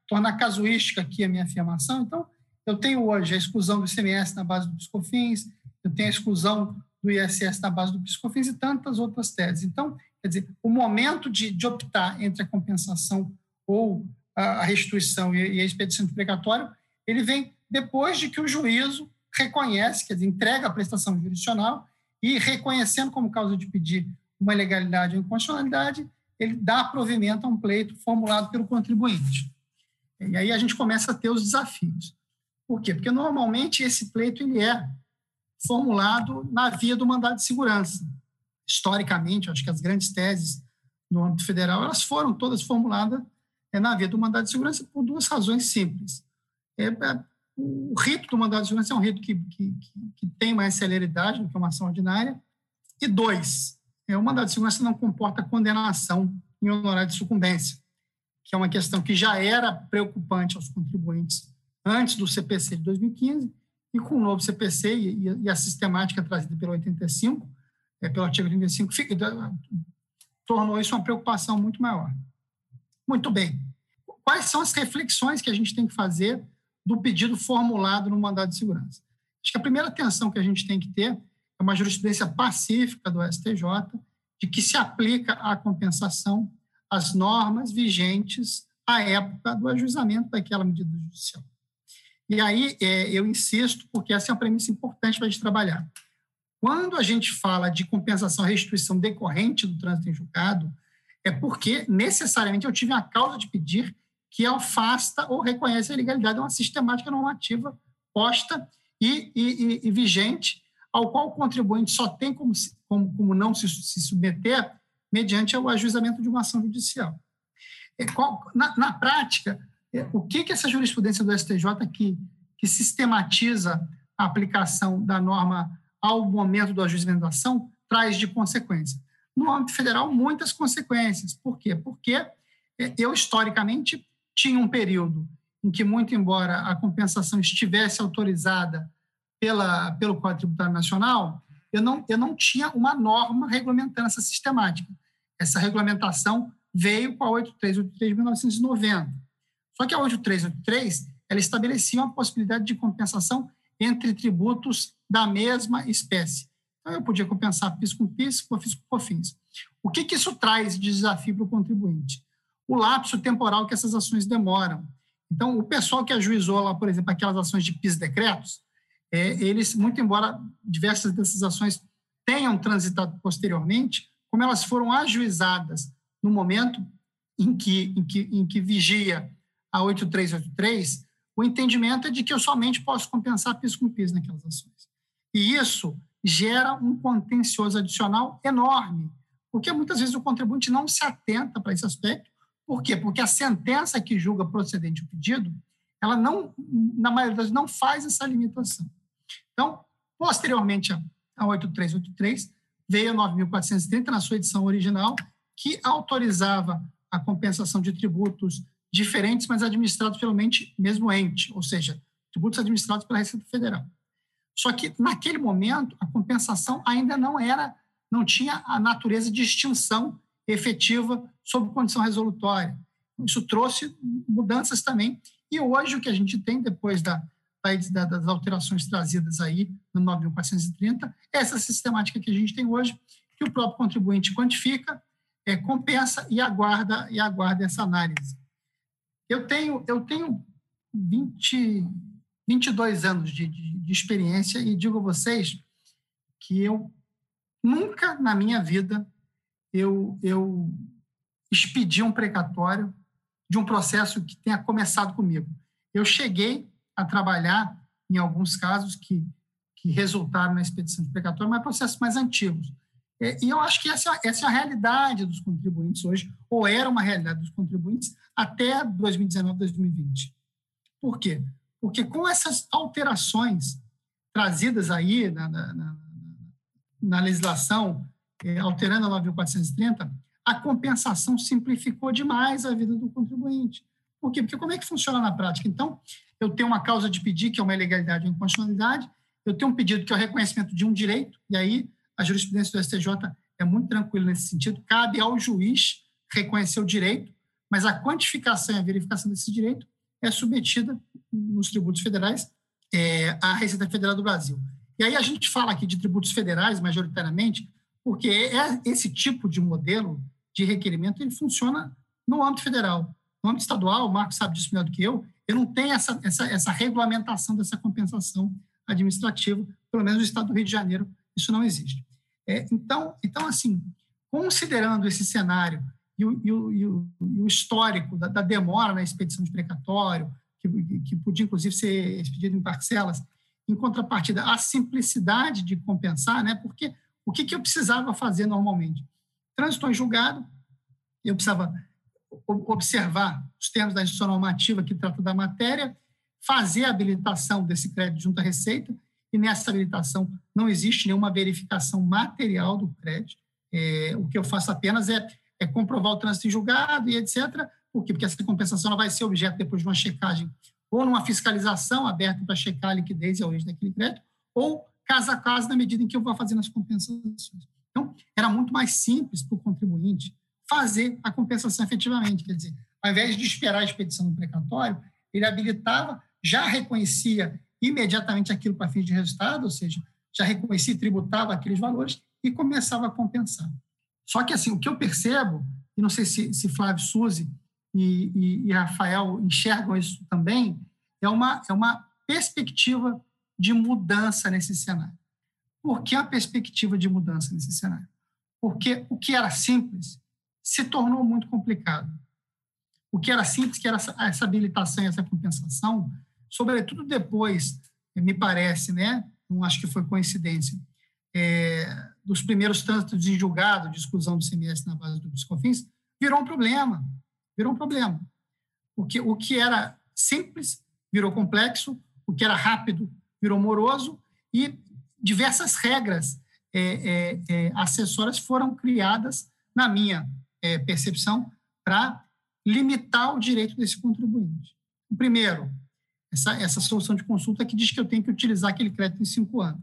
tornar casuística aqui a minha afirmação, então, eu tenho hoje a exclusão do ICMS na base do Piscofins, eu tenho a exclusão do ISS na base do Piscofins e tantas outras teses. Então, quer dizer, o momento de, de optar entre a compensação ou a restituição e a expedição de precatório, ele vem depois de que o juízo reconhece, quer dizer, entrega a prestação jurisdicional e, reconhecendo como causa de pedir uma ilegalidade ou inconstitucionalidade, ele dá provimento a um pleito formulado pelo contribuinte. E aí a gente começa a ter os desafios. Por quê? Porque normalmente esse pleito ele é formulado na via do mandado de segurança. Historicamente, acho que as grandes teses no âmbito federal elas foram todas formuladas é, na via do mandado de segurança por duas razões simples. É, é o rito do mandado de segurança é um rito que, que, que tem mais celeridade do que uma ação ordinária. E dois, é, o mandado de segurança não comporta condenação em honorário de sucumbência, que é uma questão que já era preocupante aos contribuintes antes do CPC de 2015, e com o novo CPC e, e a sistemática trazida pelo 85, é, pelo artigo 35, fica, tornou isso uma preocupação muito maior. Muito bem. Quais são as reflexões que a gente tem que fazer do pedido formulado no mandado de segurança. Acho que a primeira atenção que a gente tem que ter é uma jurisprudência pacífica do STJ, de que se aplica à compensação as normas vigentes à época do ajuizamento daquela medida judicial. E aí é, eu insisto, porque essa é uma premissa importante para a gente trabalhar. Quando a gente fala de compensação e restituição decorrente do trânsito em julgado, é porque necessariamente eu tive a causa de pedir que afasta ou reconhece a ilegalidade, é uma sistemática normativa posta e, e, e, vigente, ao qual o contribuinte só tem como, como, como não se, se, submeter mediante o ajuizamento de uma ação judicial. É, na, na, prática, é, o que, que essa jurisprudência do STJ que, que sistematiza a aplicação da norma ao momento do ação traz de consequência? No âmbito federal, muitas consequências. Por quê? Porque é, eu, historicamente, tinha um período em que, muito embora a compensação estivesse autorizada pela, pelo Código Tributário Nacional, eu não, eu não tinha uma norma regulamentando essa sistemática. Essa regulamentação veio com a 8383 de 1990. Só que a 8383 ela estabelecia uma possibilidade de compensação entre tributos da mesma espécie. Então, eu podia compensar PIS com PIS, COFINS com COFINS. O que, que isso traz de desafio para o contribuinte? o lapso temporal que essas ações demoram. Então, o pessoal que ajuizou lá, por exemplo, aquelas ações de PIS-decretos, é, eles, muito embora diversas dessas ações tenham transitado posteriormente, como elas foram ajuizadas no momento em que, em que, em que vigia a 8383, o entendimento é de que eu somente posso compensar PIS com PIS naquelas ações. E isso gera um contencioso adicional enorme, porque muitas vezes o contribuinte não se atenta para esse aspecto por quê? Porque a sentença que julga procedente o pedido, ela não, na maioria das vezes, não faz essa limitação. Então, posteriormente a 8383, veio a 9.430 na sua edição original, que autorizava a compensação de tributos diferentes, mas administrados pelo mesmo ente, ou seja, tributos administrados pela Receita Federal. Só que naquele momento a compensação ainda não era, não tinha a natureza de extinção efetiva sob condição resolutória. Isso trouxe mudanças também. E hoje o que a gente tem depois da, da das alterações trazidas aí no 9.430 é essa sistemática que a gente tem hoje, que o próprio contribuinte quantifica, é, compensa e aguarda e aguarda essa análise. Eu tenho eu tenho 20 22 anos de, de, de experiência e digo a vocês que eu nunca na minha vida eu, eu expedi um precatório de um processo que tenha começado comigo. Eu cheguei a trabalhar em alguns casos que, que resultaram na expedição de precatório, mas processos mais antigos. E eu acho que essa, essa é a realidade dos contribuintes hoje, ou era uma realidade dos contribuintes até 2019, 2020. Por quê? Porque com essas alterações trazidas aí na, na, na, na legislação, é, alterando a 9.430, a compensação simplificou demais a vida do contribuinte. Por quê? Porque como é que funciona na prática? Então, eu tenho uma causa de pedir, que é uma ilegalidade ou inconstitucionalidade, eu tenho um pedido que é o reconhecimento de um direito, e aí a jurisprudência do STJ é muito tranquila nesse sentido, cabe ao juiz reconhecer o direito, mas a quantificação e a verificação desse direito é submetida nos tributos federais é, à Receita Federal do Brasil. E aí a gente fala aqui de tributos federais, majoritariamente, porque é esse tipo de modelo de requerimento ele funciona no âmbito federal. No âmbito estadual, o Marcos sabe disso melhor do que eu, eu não tenho essa, essa, essa regulamentação dessa compensação administrativa, pelo menos no estado do Rio de Janeiro, isso não existe. É, então, então, assim, considerando esse cenário e o, e o, e o histórico da, da, demora na expedição de precatório, que, que podia, inclusive, ser expedido em parcelas, em contrapartida, a simplicidade de compensar, né? porque o que, que eu precisava fazer normalmente? Trânsito em julgado, eu precisava observar os termos da instituição normativa que trata da matéria, fazer a habilitação desse crédito junto à Receita, e nessa habilitação não existe nenhuma verificação material do crédito. É, o que eu faço apenas é é comprovar o trânsito em julgado e etc. Por quê? Porque essa compensação vai ser objeto depois de uma checagem ou numa fiscalização aberta para checar a liquidez e a origem daquele crédito, ou caso a caso, na medida em que eu vou fazendo as compensações. Então, era muito mais simples para o contribuinte fazer a compensação efetivamente. Quer dizer, ao invés de esperar a expedição do precatório, ele habilitava, já reconhecia imediatamente aquilo para fins de resultado, ou seja, já reconhecia e tributava aqueles valores e começava a compensar. Só que, assim, o que eu percebo, e não sei se, se Flávio Suzy e, e, e, Rafael enxergam isso também, é uma, é uma perspectiva de mudança nesse cenário. Por que a perspectiva de mudança nesse cenário? Porque o que era simples se tornou muito complicado. O que era simples, que era essa, essa habilitação e essa compensação, sobretudo depois, me parece, né? não acho que foi coincidência, é, dos primeiros trânsitos em julgado de exclusão do CMS na base do Piscofins, virou um problema. Virou um problema. Porque o que era simples virou complexo, o que era rápido virou moroso e diversas regras é, é, é, acessórias foram criadas, na minha é, percepção, para limitar o direito desse contribuinte. O primeiro, essa, essa solução de consulta que diz que eu tenho que utilizar aquele crédito em cinco anos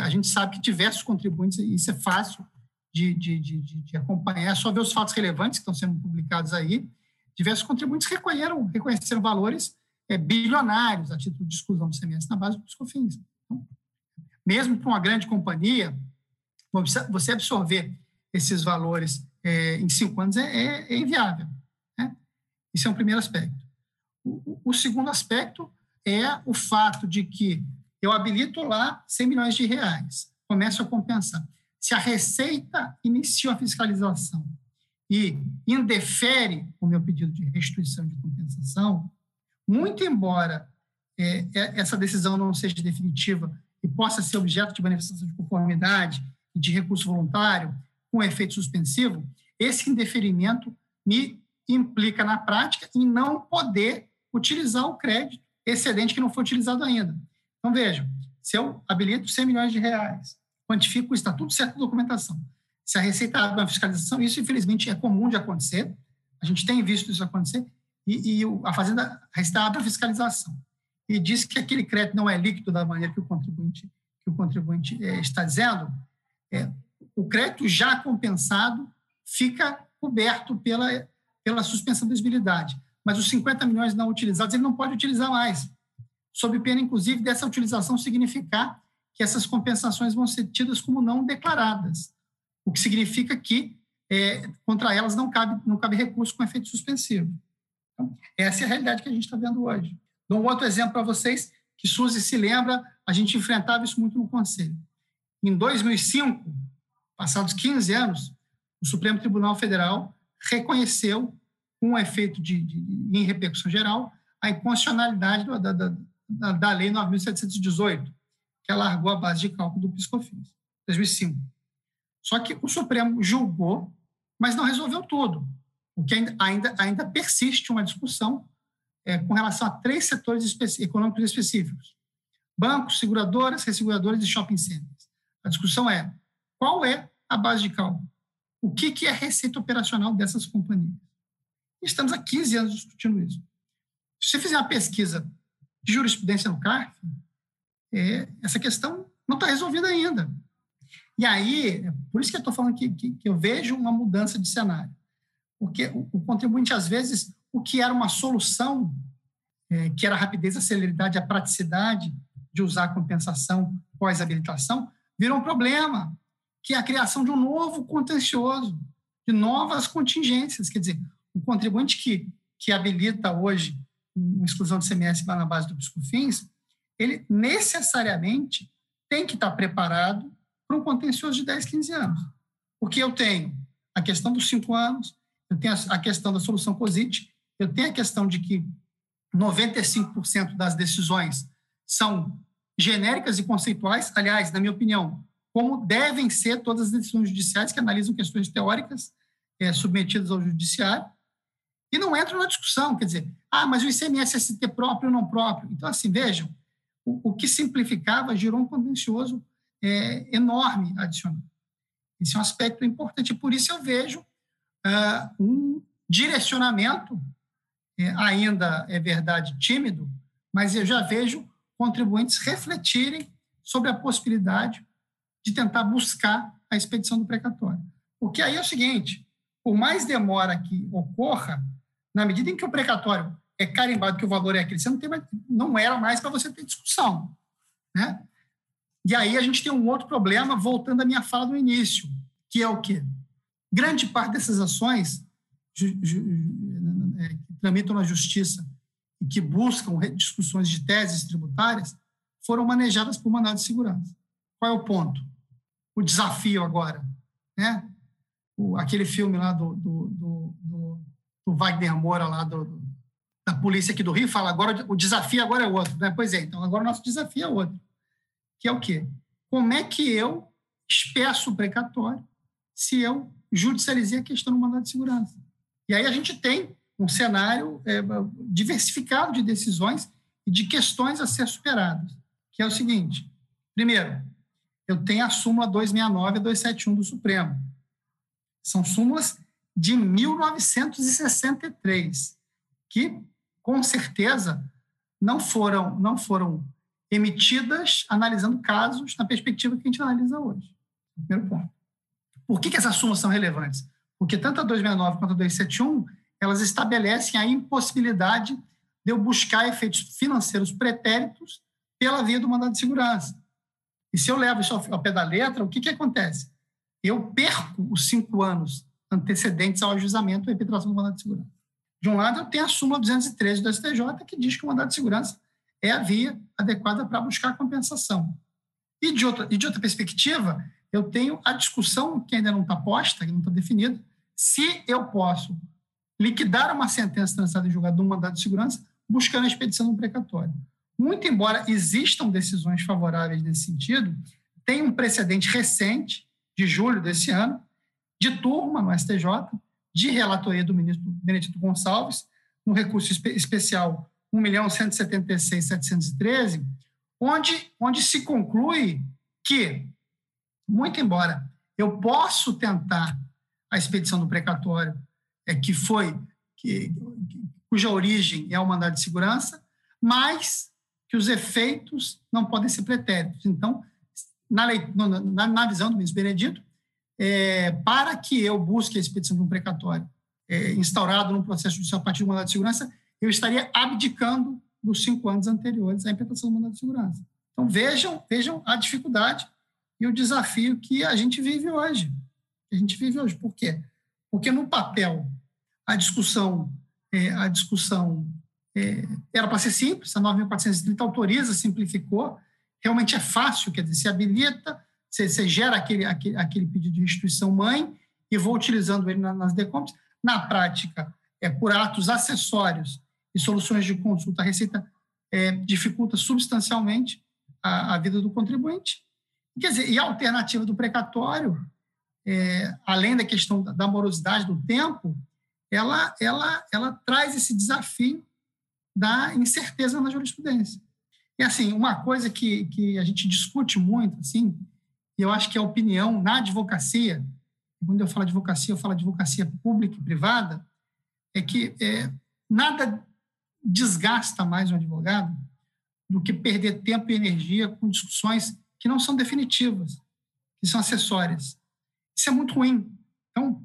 a gente sabe que diversos contribuintes, isso é fácil de, de, de, de, acompanhar, é só ver os fatos relevantes que estão sendo publicados aí. Diversos contribuintes reconheceram, reconheceram valores é, bilionários a título de exclusão do CMS na base dos COFINS. Então, mesmo para uma grande companhia, você absorver esses valores é, em cinco anos é, é, é inviável. Né? Esse é um primeiro aspecto. O, o segundo aspecto é o fato de que eu habilito lá 100 milhões de reais, começo a compensar. Se a Receita inicia a fiscalização e indefere o meu pedido de restituição de compensação, muito embora é, é, essa decisão não seja definitiva e possa ser objeto de manifestação de conformidade e de recurso voluntário com efeito suspensivo, esse indeferimento me implica na prática em não poder utilizar o crédito excedente que não foi utilizado ainda. Então, vejam, se eu habilito 100 milhões de reais, quantifico está tudo certo na documentação. Se a Receita abre uma fiscalização, isso infelizmente é comum de acontecer, a gente tem visto isso acontecer, e, e a Fazenda está abre a fiscalização e diz que aquele crédito não é líquido da maneira que o contribuinte, que o contribuinte é, está dizendo, é, o crédito já compensado fica coberto pela, pela suspensão da. Mas os 50 milhões não utilizados, ele não pode utilizar mais, sob pena, inclusive, dessa utilização significar que essas compensações vão ser tidas como não declaradas, o que significa que é, contra elas não cabe, não cabe recurso com efeito suspensivo. Então, essa é a realidade que a gente está vendo hoje. Dou um outro exemplo para vocês, que Suzy se lembra, a gente enfrentava isso muito no Conselho. Em 2005, passados 15 anos, o Supremo Tribunal Federal reconheceu, com um efeito de, de, em repercussão geral, a inconstitucionalidade da, da, da, da Lei 9.718, que alargou a base de cálculo do PiscoFins, 2005. Só que o Supremo julgou, mas não resolveu tudo, porque ainda, ainda, ainda persiste uma discussão é, com relação a três setores econômicos específicos: bancos, seguradoras, resseguradoras e shopping centers. A discussão é qual é a base de cálculo? O que, que é a receita operacional dessas companhias? Estamos há 15 anos discutindo isso. Se você fizer uma pesquisa de jurisprudência no CARF, é, essa questão não está resolvida ainda. E aí, é por isso que eu estou falando que, que, que, eu vejo uma mudança de cenário. Porque o, o contribuinte, às vezes, o que era uma solução, é, que era a rapidez, a celeridade, a praticidade de usar a compensação pós-habilitação, virou um problema, que é a criação de um novo contencioso, de novas contingências. Quer dizer, o contribuinte que, que habilita hoje uma exclusão de CMS na base do Piscofins, ele necessariamente tem que estar preparado para um contencioso de 10, 15 anos. Porque eu tenho a questão dos cinco anos, eu tenho a questão da solução COSIT, eu tenho a questão de que 95% das decisões são genéricas e conceituais, aliás, na minha opinião, como devem ser todas as decisões judiciais que analisam questões teóricas é, submetidas ao judiciário, e não entram na discussão, quer dizer, ah, mas o ICMS é ST próprio ou não próprio. Então, assim, vejam, o, o que simplificava gerou um contencioso é, enorme adicional. Esse é um aspecto importante, por isso eu vejo uh, um direcionamento é, ainda é verdade tímido, mas eu já vejo contribuintes refletirem sobre a possibilidade de tentar buscar a expedição do precatório. Porque aí é o seguinte, por mais demora que ocorra, na medida em que o precatório é carimbado que o valor é aquele, você não, tem não era mais para você ter discussão. Né? E aí a gente tem um outro problema, voltando à minha fala do início, que é o quê? Grande parte dessas ações é, que tramitam na justiça e que buscam discussões de teses tributárias foram manejadas por mandado de segurança. Qual é o ponto? O desafio agora, né? O, aquele filme lá do, do, do, do Wagner Moura, lá do, da polícia aqui do Rio, fala agora o desafio agora é outro. Né? Pois é, então agora o nosso desafio é outro. Que é o quê? Como é que eu espeço o precatório se eu judicializei a questão do mandado de segurança? E aí a gente tem um cenário é, diversificado de decisões e de questões a ser superadas, que é o seguinte: primeiro, eu tenho a súmula 269 e 271 do Supremo. São súmulas de 1963, que com certeza não foram não foram emitidas analisando casos na perspectiva que a gente analisa hoje. Primeiro ponto. Por que, que essas súmulas são relevantes? Porque tanto a 269 quanto a 271, elas estabelecem a impossibilidade de eu buscar efeitos financeiros pretéritos pela via do mandado de segurança. E se eu levo isso ao pé da letra, o que, que acontece? Eu perco os cinco anos antecedentes ao ajuizamento e impetração do mandado de segurança. De um lado, eu tenho a súmula 213 do STJ, que diz que o mandado de segurança é a via adequada para buscar compensação. E de outra, e de outra perspectiva, eu tenho a discussão que ainda não está posta, que não está definida, se eu posso liquidar uma sentença transitada em julgado de um mandado de segurança buscando a expedição do precatório. Muito embora existam decisões favoráveis nesse sentido, tem um precedente recente, de julho desse ano, de turma no STJ, de relatoria do ministro Benedito Gonçalves, no recurso especial 1.176.713, onde, onde se conclui que muito embora eu possa tentar a expedição do precatório, é, que foi, que, cuja origem é o mandado de segurança, mas que os efeitos não podem ser pretéritos. Então, na, lei, na, na visão do ministro Benedito, é, para que eu busque a expedição de um precatório é, instaurado no processo judicial a partir do mandado de segurança, eu estaria abdicando dos cinco anos anteriores à implementação do mandado de segurança. Então, vejam, vejam a dificuldade e o desafio que a gente vive hoje. A gente vive hoje. Por quê? Porque no papel a discussão, é, a discussão é, era para ser simples, a 9.430 autoriza, simplificou, realmente é fácil, quer dizer, se habilita, você, você gera aquele, aquele, aquele pedido de restituição mãe e vou utilizando ele nas decompes. Na prática, é, por atos acessórios e soluções de consulta, a Receita é, dificulta substancialmente a, a, vida do contribuinte. Quer dizer, e a alternativa do precatório, é, além da questão da morosidade do tempo, ela, ela, ela traz esse desafio da incerteza na jurisprudência. E, assim, uma coisa que, que a gente discute muito, assim, e eu acho que a opinião na advocacia, quando eu falo advocacia, eu falo advocacia pública e privada, é que é, nada desgasta mais um advogado do que perder tempo e energia com discussões que não são definitivas, que são acessórias. Isso é muito ruim. Então,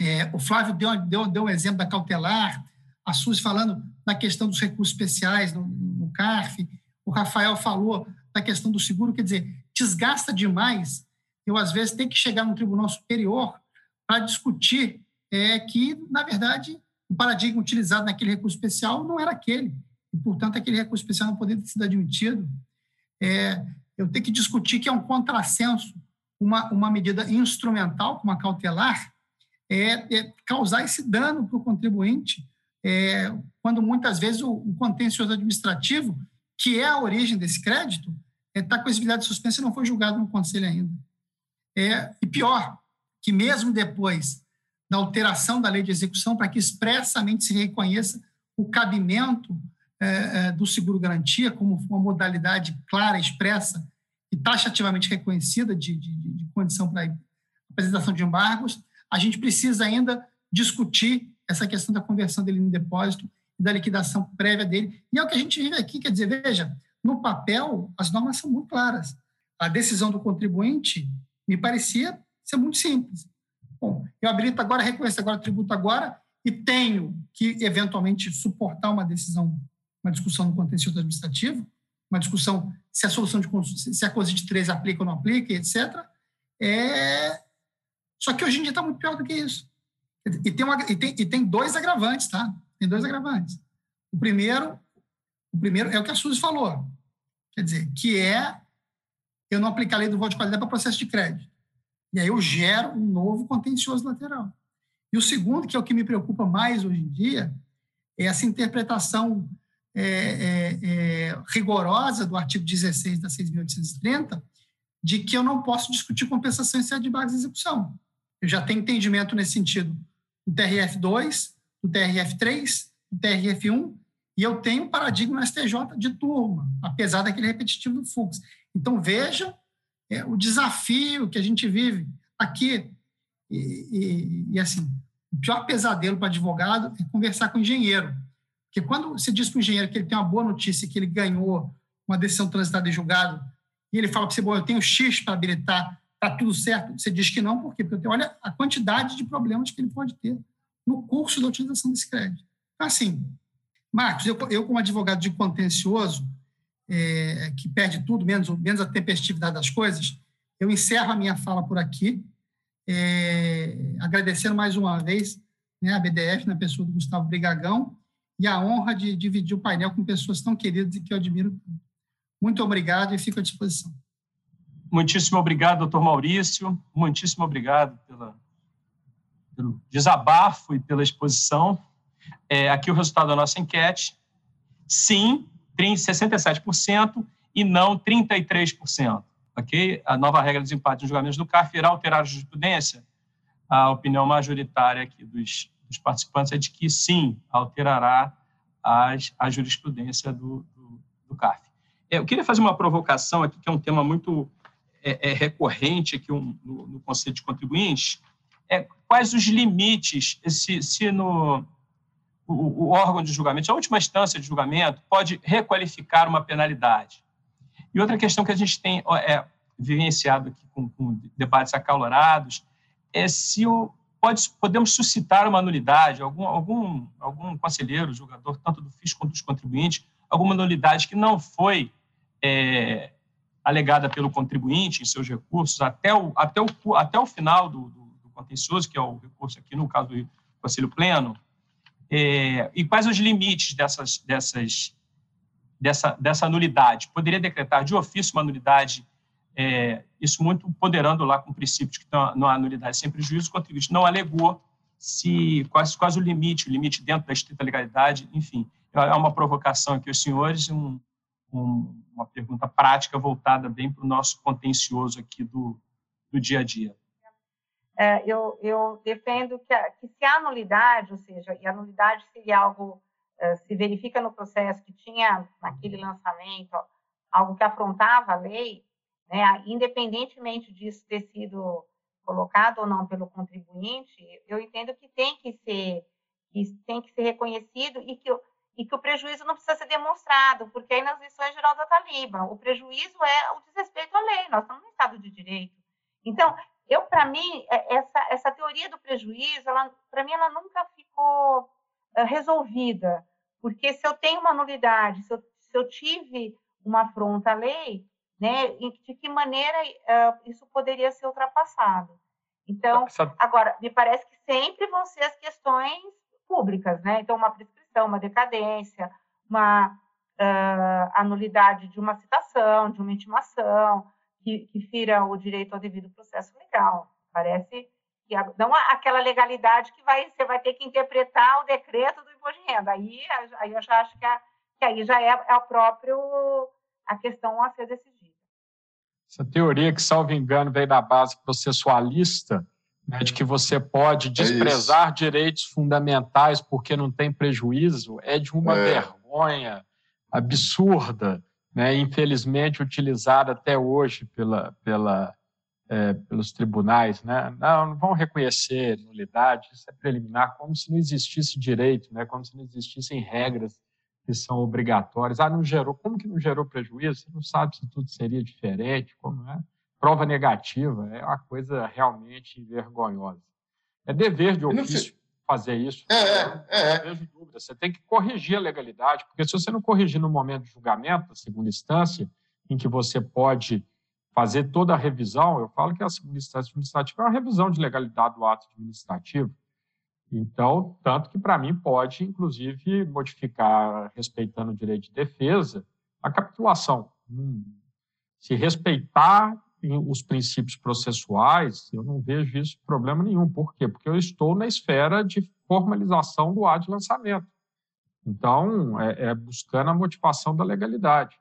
é, o Flávio deu, deu, deu um exemplo da cautelar, a Suzy falando da questão dos recursos especiais no, no CARF, o Rafael falou da questão do seguro, quer dizer, desgasta demais eu, às vezes, tenho que chegar no tribunal superior para discutir é, que, na verdade, o paradigma utilizado naquele recurso especial não era aquele, e, portanto, aquele recurso especial não poderia ter sido admitido. É, eu tenho que discutir que é um contrassenso uma, uma medida instrumental, como cautelar, é, é causar esse dano para o contribuinte, é, quando muitas vezes o, o, contencioso administrativo, que é a origem desse crédito, está é, com exigibilidade de suspensa e não foi julgado no conselho ainda. É, e pior, que mesmo depois da alteração da lei de execução, para que expressamente se reconheça o cabimento é, é, do seguro-garantia como uma modalidade clara, expressa e taxativamente reconhecida de, de, de condição para apresentação de embargos, a gente precisa ainda discutir essa questão da conversão dele em depósito e da liquidação prévia dele. E é o que a gente vive aqui, quer dizer, veja, no papel, as normas são muito claras. A decisão do contribuinte me parecia ser muito simples. Bom, eu habilito agora, reconheço agora, tributo agora e tenho que, eventualmente, suportar uma decisão, uma discussão no contencioso administrativo, uma discussão se a solução de se a coisa de três aplica ou não aplica, etc. É... Só que hoje em dia está muito pior do que isso. E tem, uma, e, tem, e tem dois agravantes, tá? Tem dois agravantes. O primeiro, o primeiro é o que a Suzy falou. Quer dizer, que é eu não aplicar a lei do voto de qualidade para processo de crédito. E aí eu gero um novo contencioso lateral. E o segundo, que é o que me preocupa mais hoje em dia, é essa interpretação é, é, é, rigorosa do artigo 16 da 6.830, de que eu não posso discutir compensação em sede de base de execução. Eu já tenho entendimento nesse sentido do TRF2, do TRF3, do TRF1, e eu tenho um paradigma no STJ de turma, apesar daquele repetitivo do Fux. Então, vejam é, o desafio que a gente vive aqui. E, e, e assim, o pior pesadelo para advogado é conversar com o engenheiro. Porque quando você diz para o engenheiro que ele tem uma boa notícia, que ele ganhou uma decisão transitada em julgado, e ele fala para você, bom, eu tenho X para habilitar, está tudo certo, você diz que não, por quê? Porque olha a quantidade de problemas que ele pode ter no curso da utilização desse crédito. Então, assim, Marcos, eu, eu como advogado de contencioso, é, que perde tudo, menos, menos a tempestividade das coisas, eu encerro a minha fala por aqui, é, agradecendo mais uma vez né, a BDF, na pessoa do Gustavo Brigagão, e a honra de dividir o painel com pessoas tão queridas e que eu admiro. Muito obrigado e fico à disposição. Muitíssimo obrigado, doutor Maurício. Muitíssimo obrigado pela, pelo desabafo e pela exposição. É, aqui o resultado da nossa enquete. Sim, 67% e não 33%. Ok? A nova regra de desempate nos julgamentos do CARF irá alterar a jurisprudência? A opinião majoritária aqui dos, dos participantes é de que sim, alterará as, a jurisprudência do, do, do CARF. É, eu queria fazer uma provocação aqui, que é um tema muito é, é recorrente aqui um, no, no Conselho de Contribuintes. É, quais os limites, se, se no, o, o órgão de julgamento, a última instância de julgamento, pode requalificar uma penalidade. E outra questão que a gente tem é, vivenciado aqui com, com debates acalorados é se o, pode, podemos suscitar uma nulidade, algum, algum, algum conselheiro, julgador, tanto do fisco quanto dos contribuintes, alguma nulidade que não foi é, alegada pelo contribuinte em seus recursos até o, até o, até o final do, do, do contencioso, que é o recurso aqui no caso do Conselho Pleno, é, e quais os limites dessas, dessas, dessa, dessa nulidade? Poderia decretar de ofício uma nulidade, é, isso muito ponderando lá com o princípio de que não há nulidade sem prejuízo, o contribuinte não alegou se quase, quase o limite, o limite dentro da estrita legalidade, enfim. É uma provocação aqui aos senhores, um, um, uma pergunta prática voltada bem para o nosso contencioso aqui do, do dia a dia. É, eu, eu, defendo que, a, que, se há nulidade, ou seja, e a nulidade seria algo, é, se verifica no processo que tinha naquele lançamento algo que afrontava a lei, né, independentemente disso ter sido colocado ou não pelo contribuinte, eu entendo que tem que ser que tem que ser reconhecido e que e que o prejuízo não precisa ser demonstrado, porque aí nas lições geral da Taliba, o prejuízo é o desrespeito à lei, nós estamos no Estado de Direito. Então, eu, para mim, é, essa, essa teoria do prejuízo, para mim, ela nunca ficou uh, resolvida, porque se eu tenho uma nulidade, se eu, se eu tive uma afronta à lei, né, de que maneira uh, isso poderia ser ultrapassado? Então, agora, me parece que sempre vão ser as questões públicas, né? Então, uma prescrição uma decadência, uma uh, anulidade de uma citação, de uma intimação, que, que fira o direito ao devido processo legal. Parece que não aquela legalidade que vai, você vai ter que interpretar o decreto do imposto de renda. Aí, aí eu já acho que, a, que aí já é, é o próprio a questão a ser decidida. Essa teoria que, salvo engano, veio da base processualista, né, de que você pode é desprezar é direitos fundamentais porque não tem prejuízo, é de uma é. vergonha absurda, né, infelizmente utilizada até hoje pela, pela, é, pelos tribunais. Né? Não, não vão reconhecer nulidade, isso é preliminar, como se não existisse direito, né, como se não existissem regras que são obrigatórias. Ah, não gerou, como que não gerou prejuízo? Você não sabe se tudo seria diferente, como é? prova negativa é uma coisa realmente vergonhosa. É dever de ofício fazer isso. É, é, é. Não vejo dúvida. Você tem que corrigir a legalidade, porque se você não corrigir no momento de julgamento, da segunda instância, em que você pode fazer toda a revisão, eu falo que a segunda instância administrativa é uma revisão de legalidade do ato administrativo. Então, tanto que, para mim, pode, inclusive, modificar, respeitando o direito de defesa, a capitulação. Hum, se respeitar os princípios processuais, eu não vejo isso problema nenhum. Por quê? Porque eu estou na esfera de formalização do ato de lançamento. Então, é, é buscando a motivação da legalidade.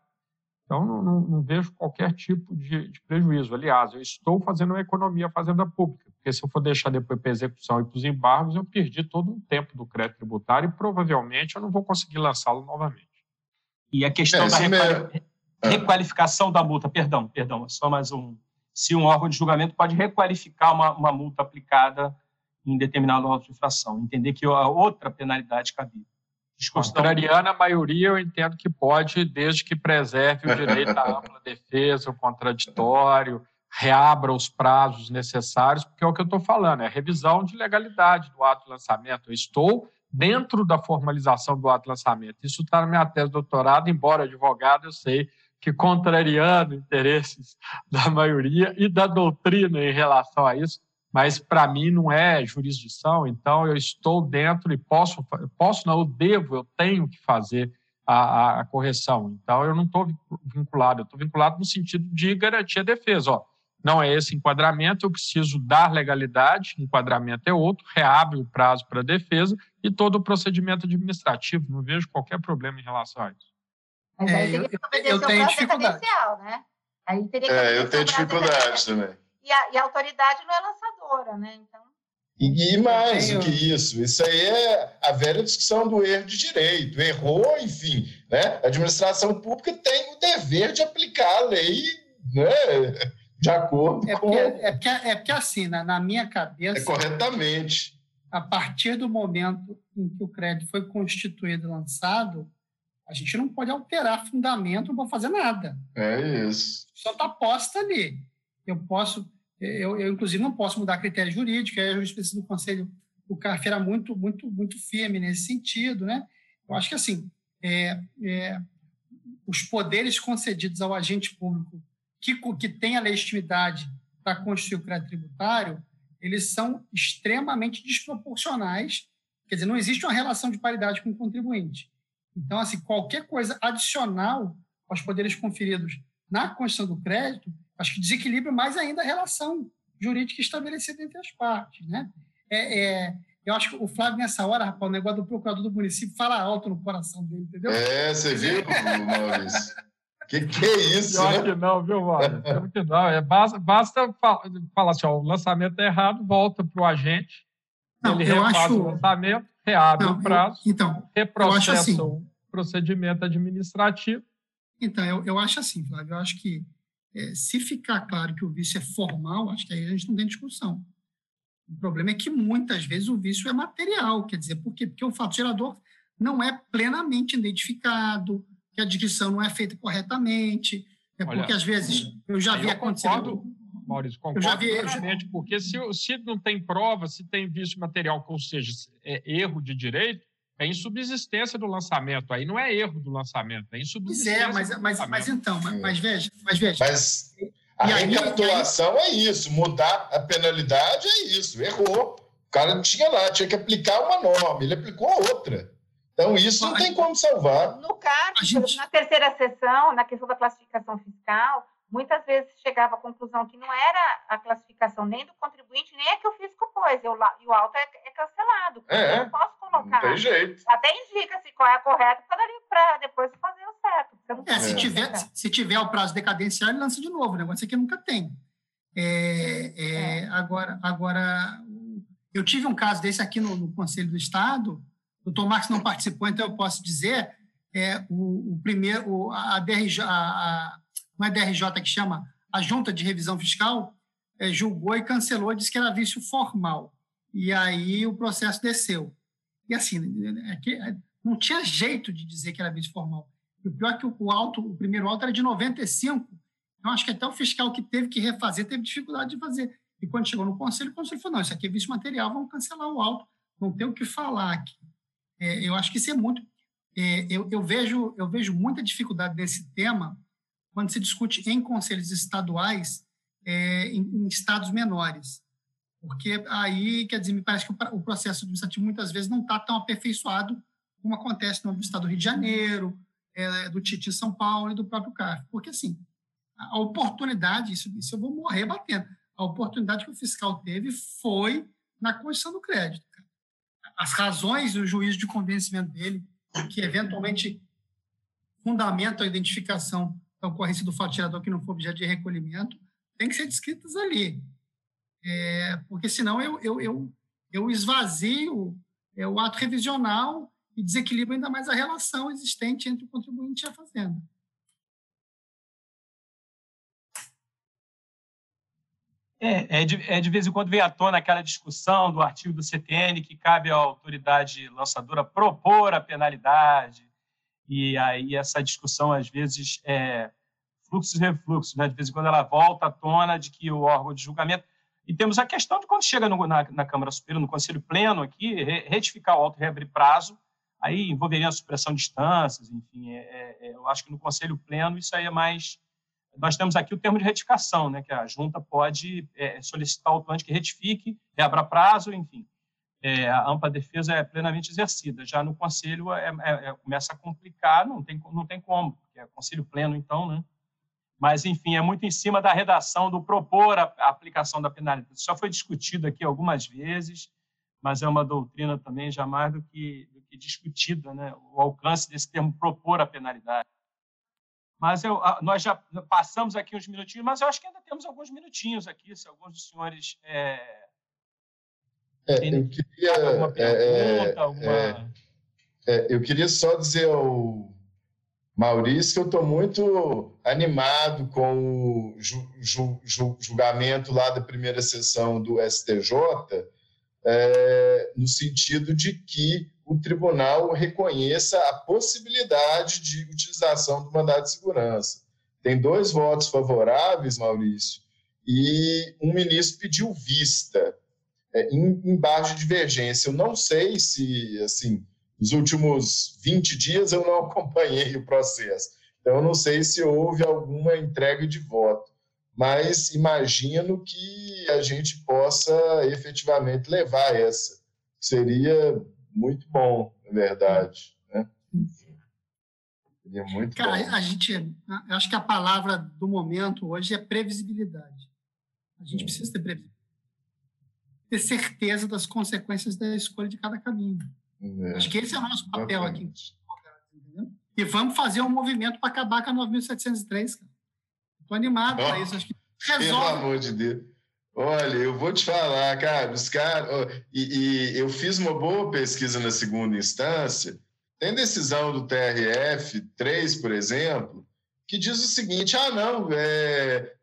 Então, não, não, não vejo qualquer tipo de, de, prejuízo. Aliás, eu estou fazendo uma economia à fazenda pública, porque se eu for deixar depois para execução e para os embargos, eu perdi todo o tempo do crédito tributário e provavelmente eu não vou conseguir lançá-lo novamente. E a questão é, da é. Requalificação da multa, perdão, perdão, só mais um. Se um órgão de julgamento pode requalificar uma, uma multa aplicada em determinado auto de infração, entender que a outra penalidade cabível. Contrariando a maioria, eu entendo que pode, desde que preserve o direito à ampla defesa, o contraditório, reabra os prazos necessários, porque é o que eu estou falando, é revisão de legalidade do ato de lançamento. Eu estou dentro da formalização do ato de lançamento. Isso está na minha tese de doutorado, embora advogado, eu sei que contrariando interesses da maioria e da doutrina em relação a isso, mas para mim não é jurisdição, então eu estou dentro e posso, posso não, eu devo, eu tenho que fazer a, a correção. Então eu não estou vinculado, eu estou vinculado no sentido de garantir a defesa. Ó, não é esse enquadramento, eu preciso dar legalidade, enquadramento é outro, reabre o prazo para a defesa e todo o procedimento administrativo, não vejo qualquer problema em relação a isso. Mas aí é, teria que obedecer eu, tenho dificuldade. né? Aí teria que é, eu tenho dificuldade também. E a, e a, autoridade não é lançadora, né? Então... E, e mais do que isso, isso aí é a velha discussão do erro de direito. Errou, enfim, né? A administração pública tem o dever de aplicar a lei né? de acordo é porque, com... É porque, é porque assim, na, na minha cabeça... É corretamente. a partir do momento em que o crédito foi constituído e lançado, a gente não pode alterar fundamento, não pode fazer nada. É isso. Só está posta ali. Eu posso, eu, eu, inclusive não posso mudar critério jurídico, a jurisprudência do Conselho do CARF era muito, muito, muito firme nesse sentido, né? Eu acho que assim, é, é, os poderes concedidos ao agente público que, que tem a legitimidade para constituir o crédito tributário, eles são extremamente desproporcionais. Quer dizer, não existe uma relação de paridade com o contribuinte. Então, assim, qualquer coisa adicional aos poderes conferidos na Constituição do crédito, acho que desequilibra mais ainda a relação jurídica estabelecida entre as partes, né? É, é, eu acho que o Flávio, nessa hora, rapaz, o negócio do procurador do município fala alto no coração dele, entendeu? É, você viu, Maurício? Que que é isso, Pior né? que não, viu, Maurício? Pior que não. É, basta, basta falar assim, ó, o lançamento é errado, volta para o agente, não, ele refaz acho... o lançamento, reabre não, o prazo, eu, então, reprocessa assim, o procedimento administrativo. Então, eu, eu acho assim, Flávio, eu acho que é, se ficar claro que o vício é formal, acho que aí a gente não tem discussão. O problema é que muitas vezes o vício é material, quer dizer, por quê? Porque o fato gerador não é plenamente identificado, que a descrição não é feita corretamente, é Olha, porque às vezes eu já vi acontecer. Maurício, concordo eu já vi, plenamente, já... porque se, se não tem prova, se tem vício material, ou seja, é erro de direito, é insubsistência do lançamento. Aí não é erro do lançamento, é insubsistência. Pois é, mas, mas, mas então, mas, mas, veja, mas veja. Mas a e recapitulação aí, é isso, mudar a penalidade é isso, errou. O cara tinha lá, tinha que aplicar uma norma, ele aplicou outra. Então, isso não tem como salvar. No caso, gente... na terceira sessão, na questão da classificação fiscal, muitas vezes chegava à conclusão que não era a classificação nem do contribuinte, nem a que o fisco pôs, e o, e o alto é, é cancelado. É, eu não posso colocar. Não tem jeito. Até indica-se qual é a correta para depois fazer o certo. É, se, tiver, se tiver o prazo decadencial, ele lança de novo. O negócio aqui nunca tem. É, é, é, agora, agora, eu tive um caso desse aqui no, no Conselho do Estado, o Tom Marques não participou, então eu posso dizer, é, o, o primeiro, a, DRJ, a, a, não é DRJ que chama, a Junta de Revisão Fiscal é, julgou e cancelou, disse que era vício formal. E aí o processo desceu. E assim, é é, não tinha jeito de dizer que era vício formal. E o pior é que o alto, o primeiro alto era de 95. Então, acho que até o fiscal que teve que refazer teve dificuldade de fazer. E quando chegou no conselho, o conselho falou: não, isso aqui é vício material, vamos cancelar o alto, não tem o que falar aqui. É, eu acho que isso é muito. É, eu, eu, vejo, eu vejo muita dificuldade nesse tema quando se discute em conselhos estaduais é, em, em, estados menores. Porque aí, quer dizer, me parece que o, o processo administrativo muitas vezes não está tão aperfeiçoado como acontece no estado do Rio de Janeiro, é, do Titi São Paulo e do próprio CARF. Porque, assim, a oportunidade, isso, isso eu vou morrer batendo, a oportunidade que o fiscal teve foi na condição do crédito. As razões do juízo de convencimento dele, que eventualmente fundamentam a identificação da ocorrência do fato gerador que não for objeto de recolhimento, tem que ser descritas ali. É, porque senão eu, eu, eu, eu esvazio é, o ato revisional e desequilibra ainda mais a relação existente entre o contribuinte e a fazenda. É, é, de, é de vez em quando vem à tona aquela discussão do artigo do CTN que cabe à autoridade lançadora propor a penalidade, e aí essa discussão, às vezes, é fluxos e refluxos, né? de vez em quando ela volta à tona de que o órgão de julgamento. E temos a questão de quando chega no, na, na, Câmara Superior, no Conselho Pleno aqui, retificar o auto e reabrir prazo, aí envolveria a supressão de instâncias, enfim, é, é, é, eu acho que no Conselho Pleno isso aí é mais... Nós temos aqui o termo de retificação, né, que a junta pode é, solicitar ao autuante que retifique, reabra prazo, enfim. É, a ampla defesa é plenamente exercida. Já no Conselho é, é, começa a complicar, não tem, não tem como, porque é Conselho Pleno, então, né? Mas, enfim, é muito em cima da redação, do propor a, a aplicação da penalidade. Isso já foi discutido aqui algumas vezes, mas é uma doutrina também já mais do que, do que discutida, né? o alcance desse termo propor a penalidade. Mas eu, nós já passamos aqui uns minutinhos, mas eu acho que ainda temos alguns minutinhos aqui, se alguns dos senhores é, é, eu queria, alguma pergunta, é, alguma... É, é, eu queria só dizer ao Maurício que eu estou muito animado com o ju, ju, ju, julgamento lá da primeira sessão do STJ, é, no sentido de que o tribunal reconheça a possibilidade de utilização do mandado de segurança. Tem dois votos favoráveis, Maurício, e um ministro pediu vista é, em, em baixa divergência. Eu não sei se, assim, nos últimos 20 dias eu não acompanhei o processo, então eu não sei se houve alguma entrega de voto, mas imagino que a gente possa efetivamente levar essa. Seria muito bom, na verdade. Né? Seria muito Cara, bom. a gente, eu acho que a palavra do momento hoje é previsibilidade. A gente hum. precisa ter previsibilidade. Ter certeza das consequências da escolha de cada caminho. É. Acho que esse é o nosso papel Exatamente. aqui. E vamos fazer um movimento para acabar com a 9.703, Estou animado oh, para isso. Acho que resolve. Pelo amor de Deus. Olha, eu vou te falar, cara, os caras. Oh, e, e, eu fiz uma boa pesquisa na segunda instância. Tem decisão do TRF 3, por exemplo, que diz o seguinte: ah, não, está é,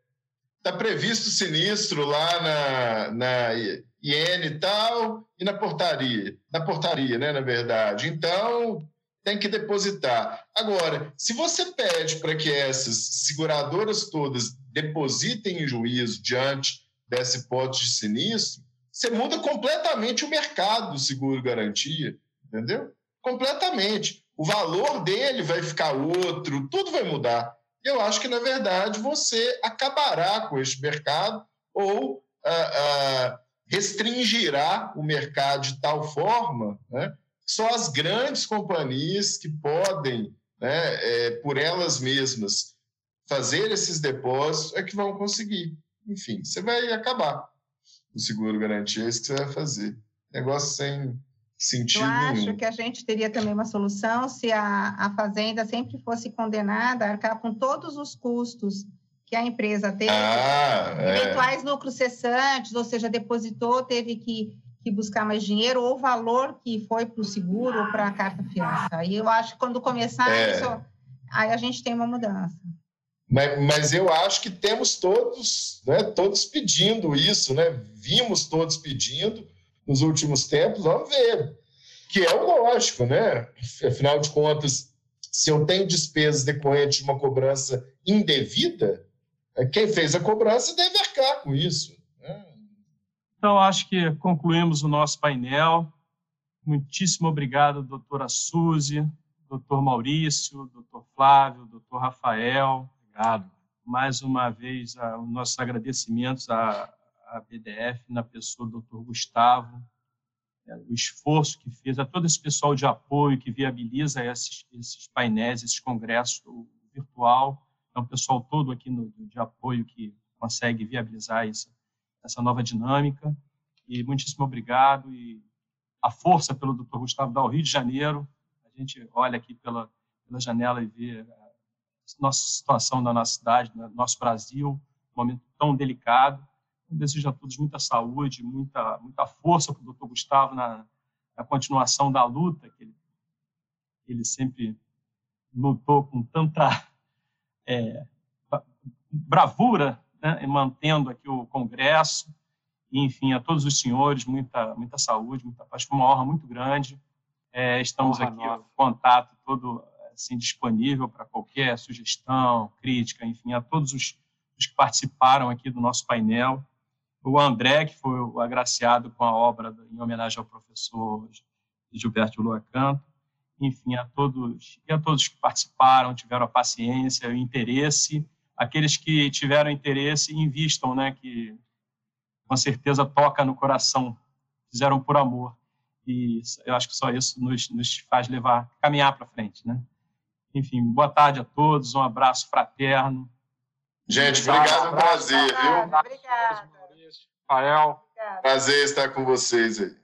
tá previsto sinistro lá na, na IN e tal, e na portaria. Na portaria, né, na verdade. Então, tem que depositar. Agora, se você pede para que essas seguradoras todas depositem em juízo diante dessa hipótese de sinistro, você muda completamente o mercado do seguro-garantia, entendeu? Completamente. O valor dele vai ficar outro, tudo vai mudar. Eu acho que, na verdade, você acabará com este mercado ou ah, ah, restringirá o mercado de tal forma né, que só as grandes companhias que podem, né, é, por elas mesmas, fazer esses depósitos é que vão conseguir. Enfim, você vai acabar o seguro garantia, é isso que você vai fazer. Negócio sem sentido Eu acho nenhum. que a gente teria também uma solução se a, a fazenda sempre fosse condenada a arcar com todos os custos que a empresa teve, ah, eventuais é. lucros cessantes, ou seja, depositou, teve que, que buscar mais dinheiro, ou o valor que foi para o seguro ou para a carta fiança. E eu acho que quando começar é. isso, aí a gente tem uma mudança. Mas, mas eu acho que temos todos, né, todos pedindo isso, né? Vimos todos pedindo nos últimos tempos, vamos ver. Que é o lógico, né? Afinal de contas, se eu tenho despesas decorrentes de uma cobrança indevida, quem fez a cobrança deve arcar com isso. Né? Então, acho que concluímos o nosso painel. Muitíssimo obrigado, doutora Suzy, doutor Maurício, doutor Flávio, doutor Rafael, Obrigado. Mais uma vez, os nossos agradecimentos à, à BDF, na pessoa do Dr. Gustavo, é, o esforço que fez, a todo esse pessoal de apoio que viabiliza esses, esses painéis, esses congressos virtual, é um pessoal todo aqui no, de apoio que consegue viabilizar essa, essa nova dinâmica. E muitíssimo obrigado. E a força pelo Dr. Gustavo da Rio de Janeiro. A gente olha aqui pela, pela janela e vê nossa situação na nossa cidade, no nosso Brasil, um momento tão delicado. Eu desejo a todos muita saúde, muita, muita força para o doutor Gustavo na, na, continuação da luta, que ele, ele sempre lutou com tanta é, bravura, né, mantendo aqui o Congresso. E, enfim, a todos os senhores, muita, muita saúde, muita paz. Foi uma honra muito grande. É, estamos honra aqui, em contato todo assim, disponível para qualquer sugestão, crítica, enfim, a todos os, os, que participaram aqui do nosso painel. O André, que foi o agraciado com a obra em homenagem ao professor Gilberto Lua Canto, enfim, a todos e a todos que participaram, tiveram a paciência, o interesse, aqueles que tiveram interesse, invistam, né, que com certeza toca no coração, fizeram por amor. E eu acho que só isso nos, nos faz levar, caminhar para frente, né? Enfim, boa tarde a todos, um abraço fraterno. Gente, obrigado, é um prazer, viu? Obrigado. Rafael. Prazer estar com vocês aí.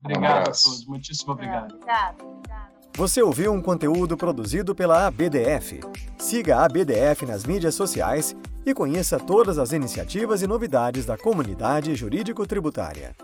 Obrigado um a todos, muitíssimo obrigado. Obrigado. Você ouviu um conteúdo produzido pela ABDF. Siga a ABDF nas mídias sociais e conheça todas as iniciativas e novidades da comunidade jurídico-tributária.